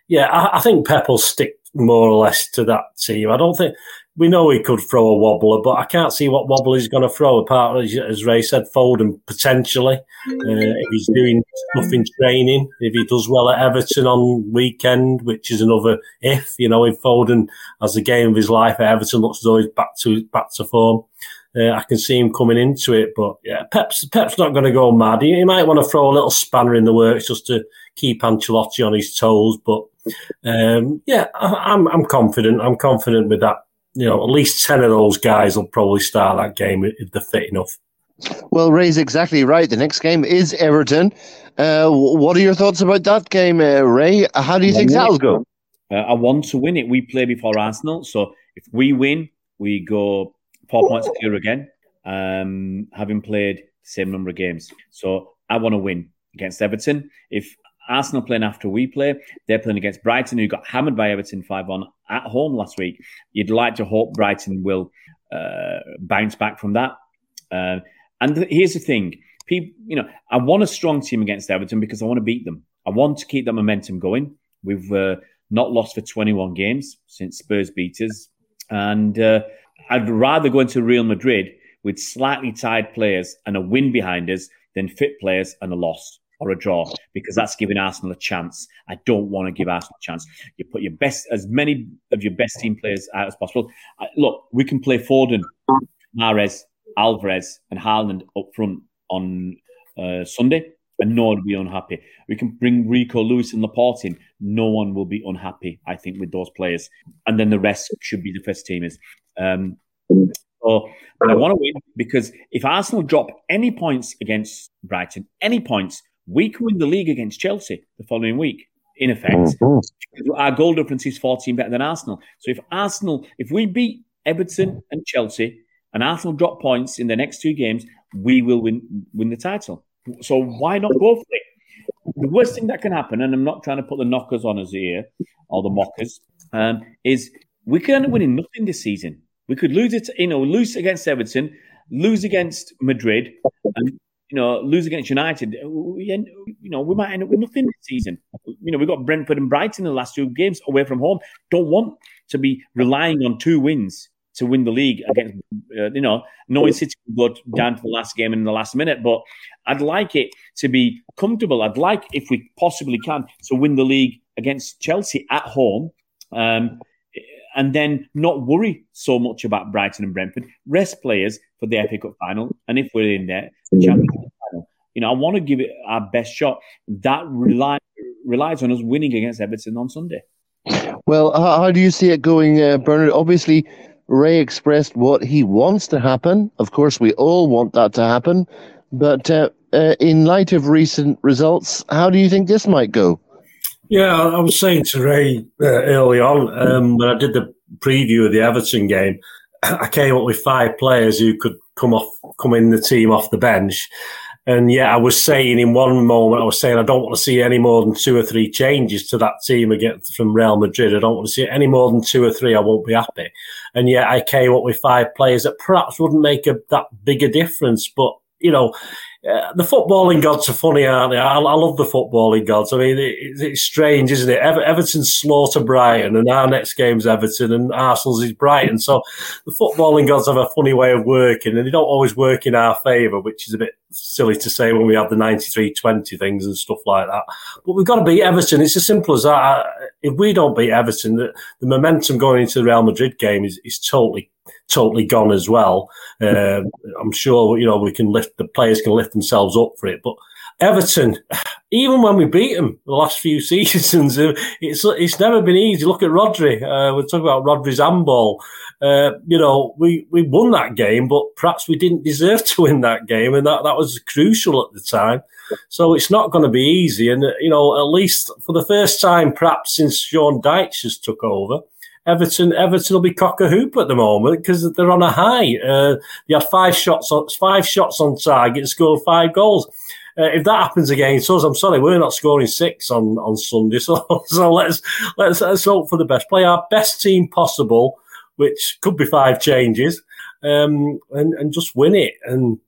yeah, I, I think Pep will stick more or less to that team. I don't think we know he could throw a wobbler, but I can't see what wobbler he's going to throw. Apart as Ray said, Foden potentially uh, if he's doing stuff in training, if he does well at Everton on weekend, which is another if. You know, if Foden has the game of his life at Everton, looks as though he's back to back to form. Uh, I can see him coming into it, but yeah, Pep's Pep's not going to go mad. He, he, might want to throw a little spanner in the works just to keep Ancelotti on his toes. But um, yeah, I, I'm I'm confident. I'm confident with that you know, at least 10 of those guys will probably start that game if they're fit enough. Well, Ray's exactly right. The next game is Everton. Uh, what are your thoughts about that game, uh, Ray? How do you think that'll go? Uh, I want to win it. We play before Arsenal, so if we win, we go four points clear again, um, having played the same number of games. So I want to win against Everton. If Arsenal playing after we play, they're playing against Brighton, who got hammered by Everton 5 1 at home last week. You'd like to hope Brighton will uh, bounce back from that. Uh, and th- here's the thing people, you know, I want a strong team against Everton because I want to beat them. I want to keep that momentum going. We've uh, not lost for 21 games since Spurs beat us. And uh, I'd rather go into Real Madrid with slightly tired players and a win behind us than fit players and a loss or a draw because that's giving Arsenal a chance. I don't want to give Arsenal a chance. You put your best, as many of your best team players out as possible. Look, we can play Foden, Mahrez, Alvarez, and Haaland up front on uh, Sunday, and no one will be unhappy. We can bring Rico Lewis and Laporte in. No one will be unhappy, I think, with those players. And then the rest should be the first teamers. Um, so, but I want to win because if Arsenal drop any points against Brighton, any points, we can win the league against Chelsea the following week. In effect, mm-hmm. our goal difference is 14 better than Arsenal. So if Arsenal, if we beat Everton and Chelsea, and Arsenal drop points in the next two games, we will win win the title. So why not go for it? The worst thing that can happen, and I'm not trying to put the knockers on us here or the mockers, um, is we can winning nothing this season. We could lose it, you know, lose against Everton, lose against Madrid, and you know, lose against United, we, end, you know, we might end up with nothing this season. You know, we've got Brentford and Brighton in the last two games away from home. Don't want to be relying on two wins to win the league against, uh, you know, knowing City will go down to the last game in the last minute. But I'd like it to be comfortable. I'd like, if we possibly can, to win the league against Chelsea at home. Um, and then not worry so much about Brighton and Brentford. Rest players for the FA Cup final, and if we're in there, Champions League final. You know, I want to give it our best shot. That rely, relies on us winning against Everton on Sunday. Well, how, do you see it going, uh, Bernard? Obviously, Ray expressed what he wants to happen. Of course, we all want that to happen. But uh, uh, in light of recent results, how do you think this might go? Yeah, I was saying to Ray uh, early on um, when I did the preview of the Everton game, I came up with five players who could come off, come in the team off the bench. And yeah, I was saying in one moment, I was saying I don't want to see any more than two or three changes to that team again from Real Madrid. I don't want to see any more than two or three. I won't be happy. And yet I came up with five players that perhaps wouldn't make a, that big a difference. But, you know, uh, the footballing gods are funny, aren't they? I, I love the footballing gods. I mean, it, it's strange, isn't it? Ever, Everton slaughter Brighton, and our next game's Everton, and Arsenal's is Brighton. So the footballing gods have a funny way of working, and they don't always work in our favour, which is a bit silly to say when we have the 93-20 things and stuff like that. But we've got to beat Everton. It's as simple as that. If we don't beat Everton, the, the momentum going into the Real Madrid game is, is totally totally gone as well. Uh, I'm sure you know we can lift the players can lift themselves up for it, but Everton, even when we beat them the last few seasons, it's it's never been easy. Look at Rodri. Uh, we're talking about Rodri's handball. Uh, you know, we, we won that game, but perhaps we didn't deserve to win that game, and that, that was crucial at the time. So it's not going to be easy. And, you know, at least for the first time, perhaps since Sean Dyche has took over, Everton, Everton will be cock a hoop at the moment because they're on a high. Uh, they had five shots on five shots on target, scored five goals. Uh, if that happens against us, I'm sorry, we're not scoring six on, on Sunday. So, so let's let's let's hope for the best. Play our best team possible, which could be five changes, um, and and just win it and.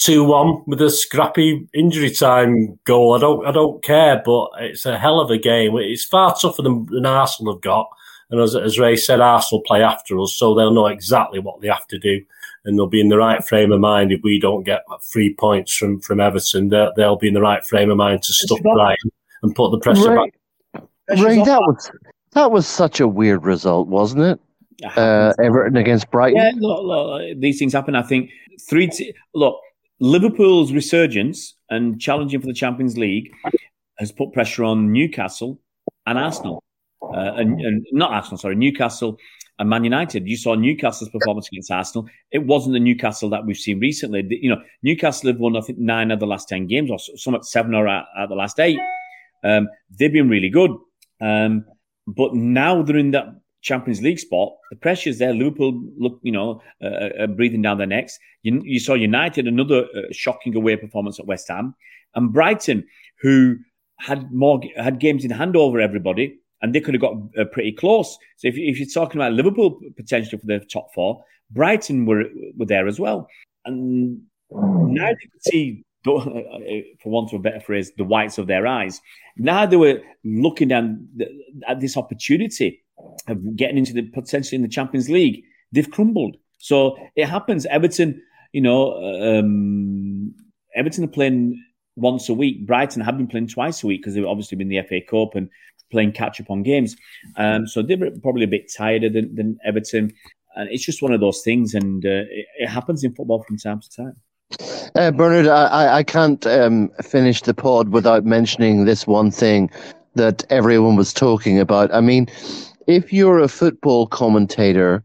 Two one with a scrappy injury time goal. I don't I don't care, but it's a hell of a game. It's far tougher than, than Arsenal have got. And as, as Ray said, Arsenal play after us, so they'll know exactly what they have to do. And they'll be in the right frame of mind if we don't get three points from, from Everton. They'll, they'll be in the right frame of mind to stop Brighton and put the pressure Ray, back. Ray, that was that was such a weird result, wasn't it? Uh, Everton against Brighton. Yeah, look, look, these things happen. I think three. T- look, Liverpool's resurgence and challenging for the Champions League has put pressure on Newcastle and Arsenal uh, and, and, not Arsenal, sorry, Newcastle and Man United. You saw Newcastle's performance against Arsenal. It wasn't the Newcastle that we've seen recently. You know, Newcastle have won I think nine of the last ten games, or some at seven or at, at the last eight. Um, they've been really good. Um, but now they're in that Champions League spot. The pressure's there. Liverpool look, you know, uh, uh, breathing down their necks. You, you saw United another uh, shocking away performance at West Ham, and Brighton, who had more had games in hand over everybody, and they could have got uh, pretty close. So if, if you're talking about Liverpool potential for the top four, Brighton were were there as well, and now you can see for want of a better phrase, the whites of their eyes. Now they were looking at, at this opportunity of getting into the potentially in the Champions League. They've crumbled. So it happens. Everton, you know, um, Everton are playing once a week. Brighton have been playing twice a week because they've obviously been the FA Cup and playing catch up on games. Um, so they were probably a bit tired than, than Everton. And it's just one of those things, and uh, it, it happens in football from time to time. Uh, Bernard, I, I can't um, finish the pod without mentioning this one thing that everyone was talking about. I mean, if you're a football commentator,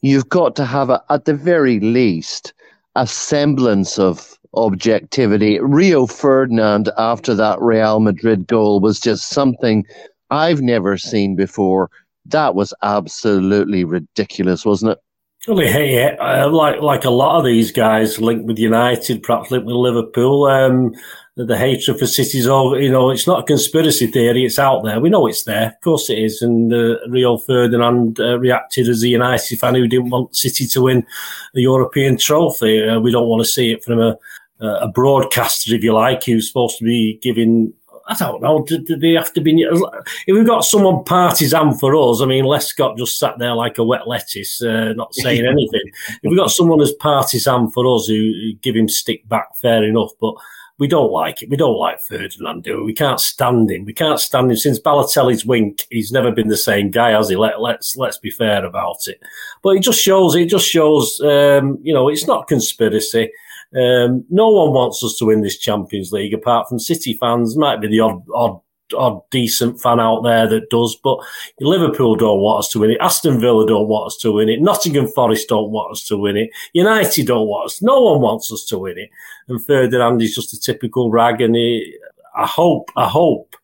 you've got to have, a, at the very least, a semblance of objectivity. Rio Ferdinand, after that Real Madrid goal, was just something I've never seen before. That was absolutely ridiculous, wasn't it? Well, hey, uh, like like a lot of these guys linked with United, perhaps linked with Liverpool. Um, the hatred for cities, all you know, it's not a conspiracy theory. It's out there. We know it's there. Of course, it is. And uh, Rio Ferdinand uh, reacted as a United fan who didn't want City to win the European trophy. Uh, we don't want to see it from a a broadcaster, if you like, who's supposed to be giving I don't know. Do, they have to be? If we've got someone partisan for us, I mean, Lescott just sat there like a wet lettuce, uh, not saying anything. if we've got someone as partisan for us who, who, give him stick back, fair enough. But we don't like it. We don't like Ferdinand, do we? We can't stand him. We can't stand him since Balotelli's wink. He's never been the same guy, has he? Let, let's let's be fair about it. But it just shows. It just shows. Um, you know, it's not conspiracy. Um, no one wants us to win this Champions League apart from City fans. Might be the odd, odd, odd decent fan out there that does, but Liverpool don't want us to win it. Aston Villa don't want us to win it. Nottingham Forest don't want us to win it. United don't want us. No one wants us to win it. And Ferdinand is just a typical rag. And he, I hope, I hope.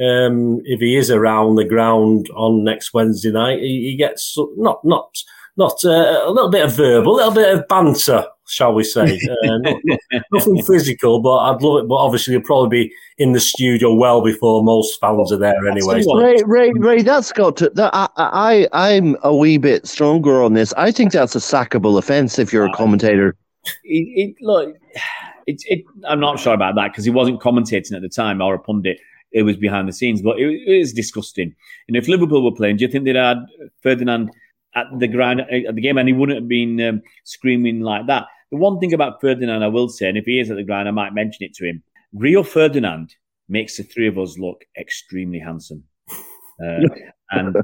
Um, if he is around the ground on next Wednesday night, he, he gets not not not uh, a little bit of verbal, a little bit of banter shall we say? Uh, not, nothing physical, but I'd love it. But obviously, you'll probably be in the studio well before most fans are there anyway. Ray, Ray, Ray, that's got to. That, I, I, I'm a wee bit stronger on this. I think that's a sackable offence if you're a commentator. It, it, look, it, it, I'm not sure about that because he wasn't commentating at the time or a pundit. It was behind the scenes, but it, it is disgusting. And if Liverpool were playing, do you think they'd add Ferdinand at the ground at the game and he wouldn't have been um, screaming like that? The one thing about Ferdinand, I will say, and if he is at the ground, I might mention it to him. Rio Ferdinand makes the three of us look extremely handsome. Uh, and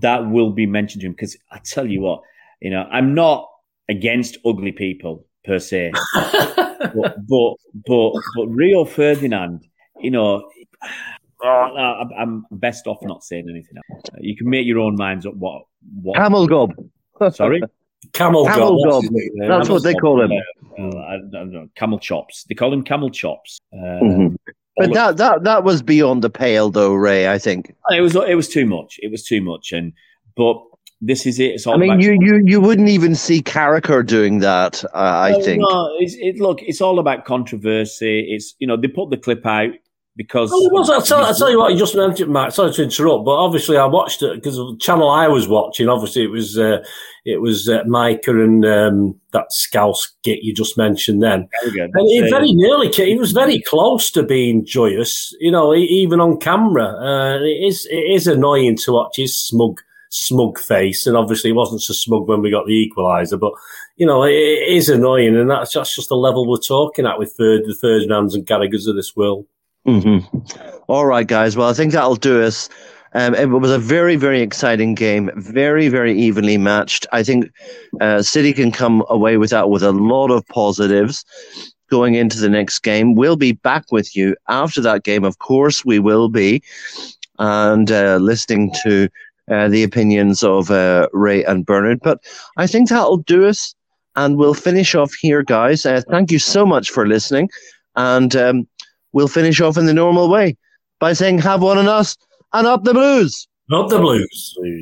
that will be mentioned to him because I tell you what, you know, I'm not against ugly people per se, but, but, but, but Rio Ferdinand, you know, oh, I'm best off not saying anything else. You can make your own minds up what. What Camel gob. Sorry? Camel, camel gob. That's, what they call him. Uh, I don't know. Camel chops. They call him camel chops. Um, mm-hmm. But that, that that was beyond the pale, though, Ray. I think it was it was too much. It was too much, and but this is it. I mean, you, you you wouldn't even see Carragher doing that. Uh, I no, think. No, it's, it, look, it's all about controversy. It's you know they put the clip out because well, was, I'll, tell, I'll tell you what you just mentioned, Matt. Sorry to interrupt, but obviously I watched it because the channel I was watching. Obviously, it was uh, it was uh, Micah and um, that Scouse git you just mentioned. Then, and he very nearly he was very close to being joyous. You know, even on camera, uh, it is it is annoying to watch his smug smug face, and obviously he wasn't so smug when we got the equaliser, but. You know, it, it is annoying, and that's, that's just the level we're talking at with third, the Ferdinands and Carragher's of this world. Mm-hmm. All right, guys. Well, I think that'll do us. Um, it was a very, very exciting game, very, very evenly matched. I think uh, City can come away with that with a lot of positives going into the next game. We'll be back with you after that game. Of course, we will be, and uh, listening to uh, the opinions of uh, Ray and Bernard. But I think that'll do us, and we'll finish off here, guys. Uh, thank you so much for listening, and. Um, we'll finish off in the normal way by saying, Have one on us and up the blues. Not the Blues. Blues.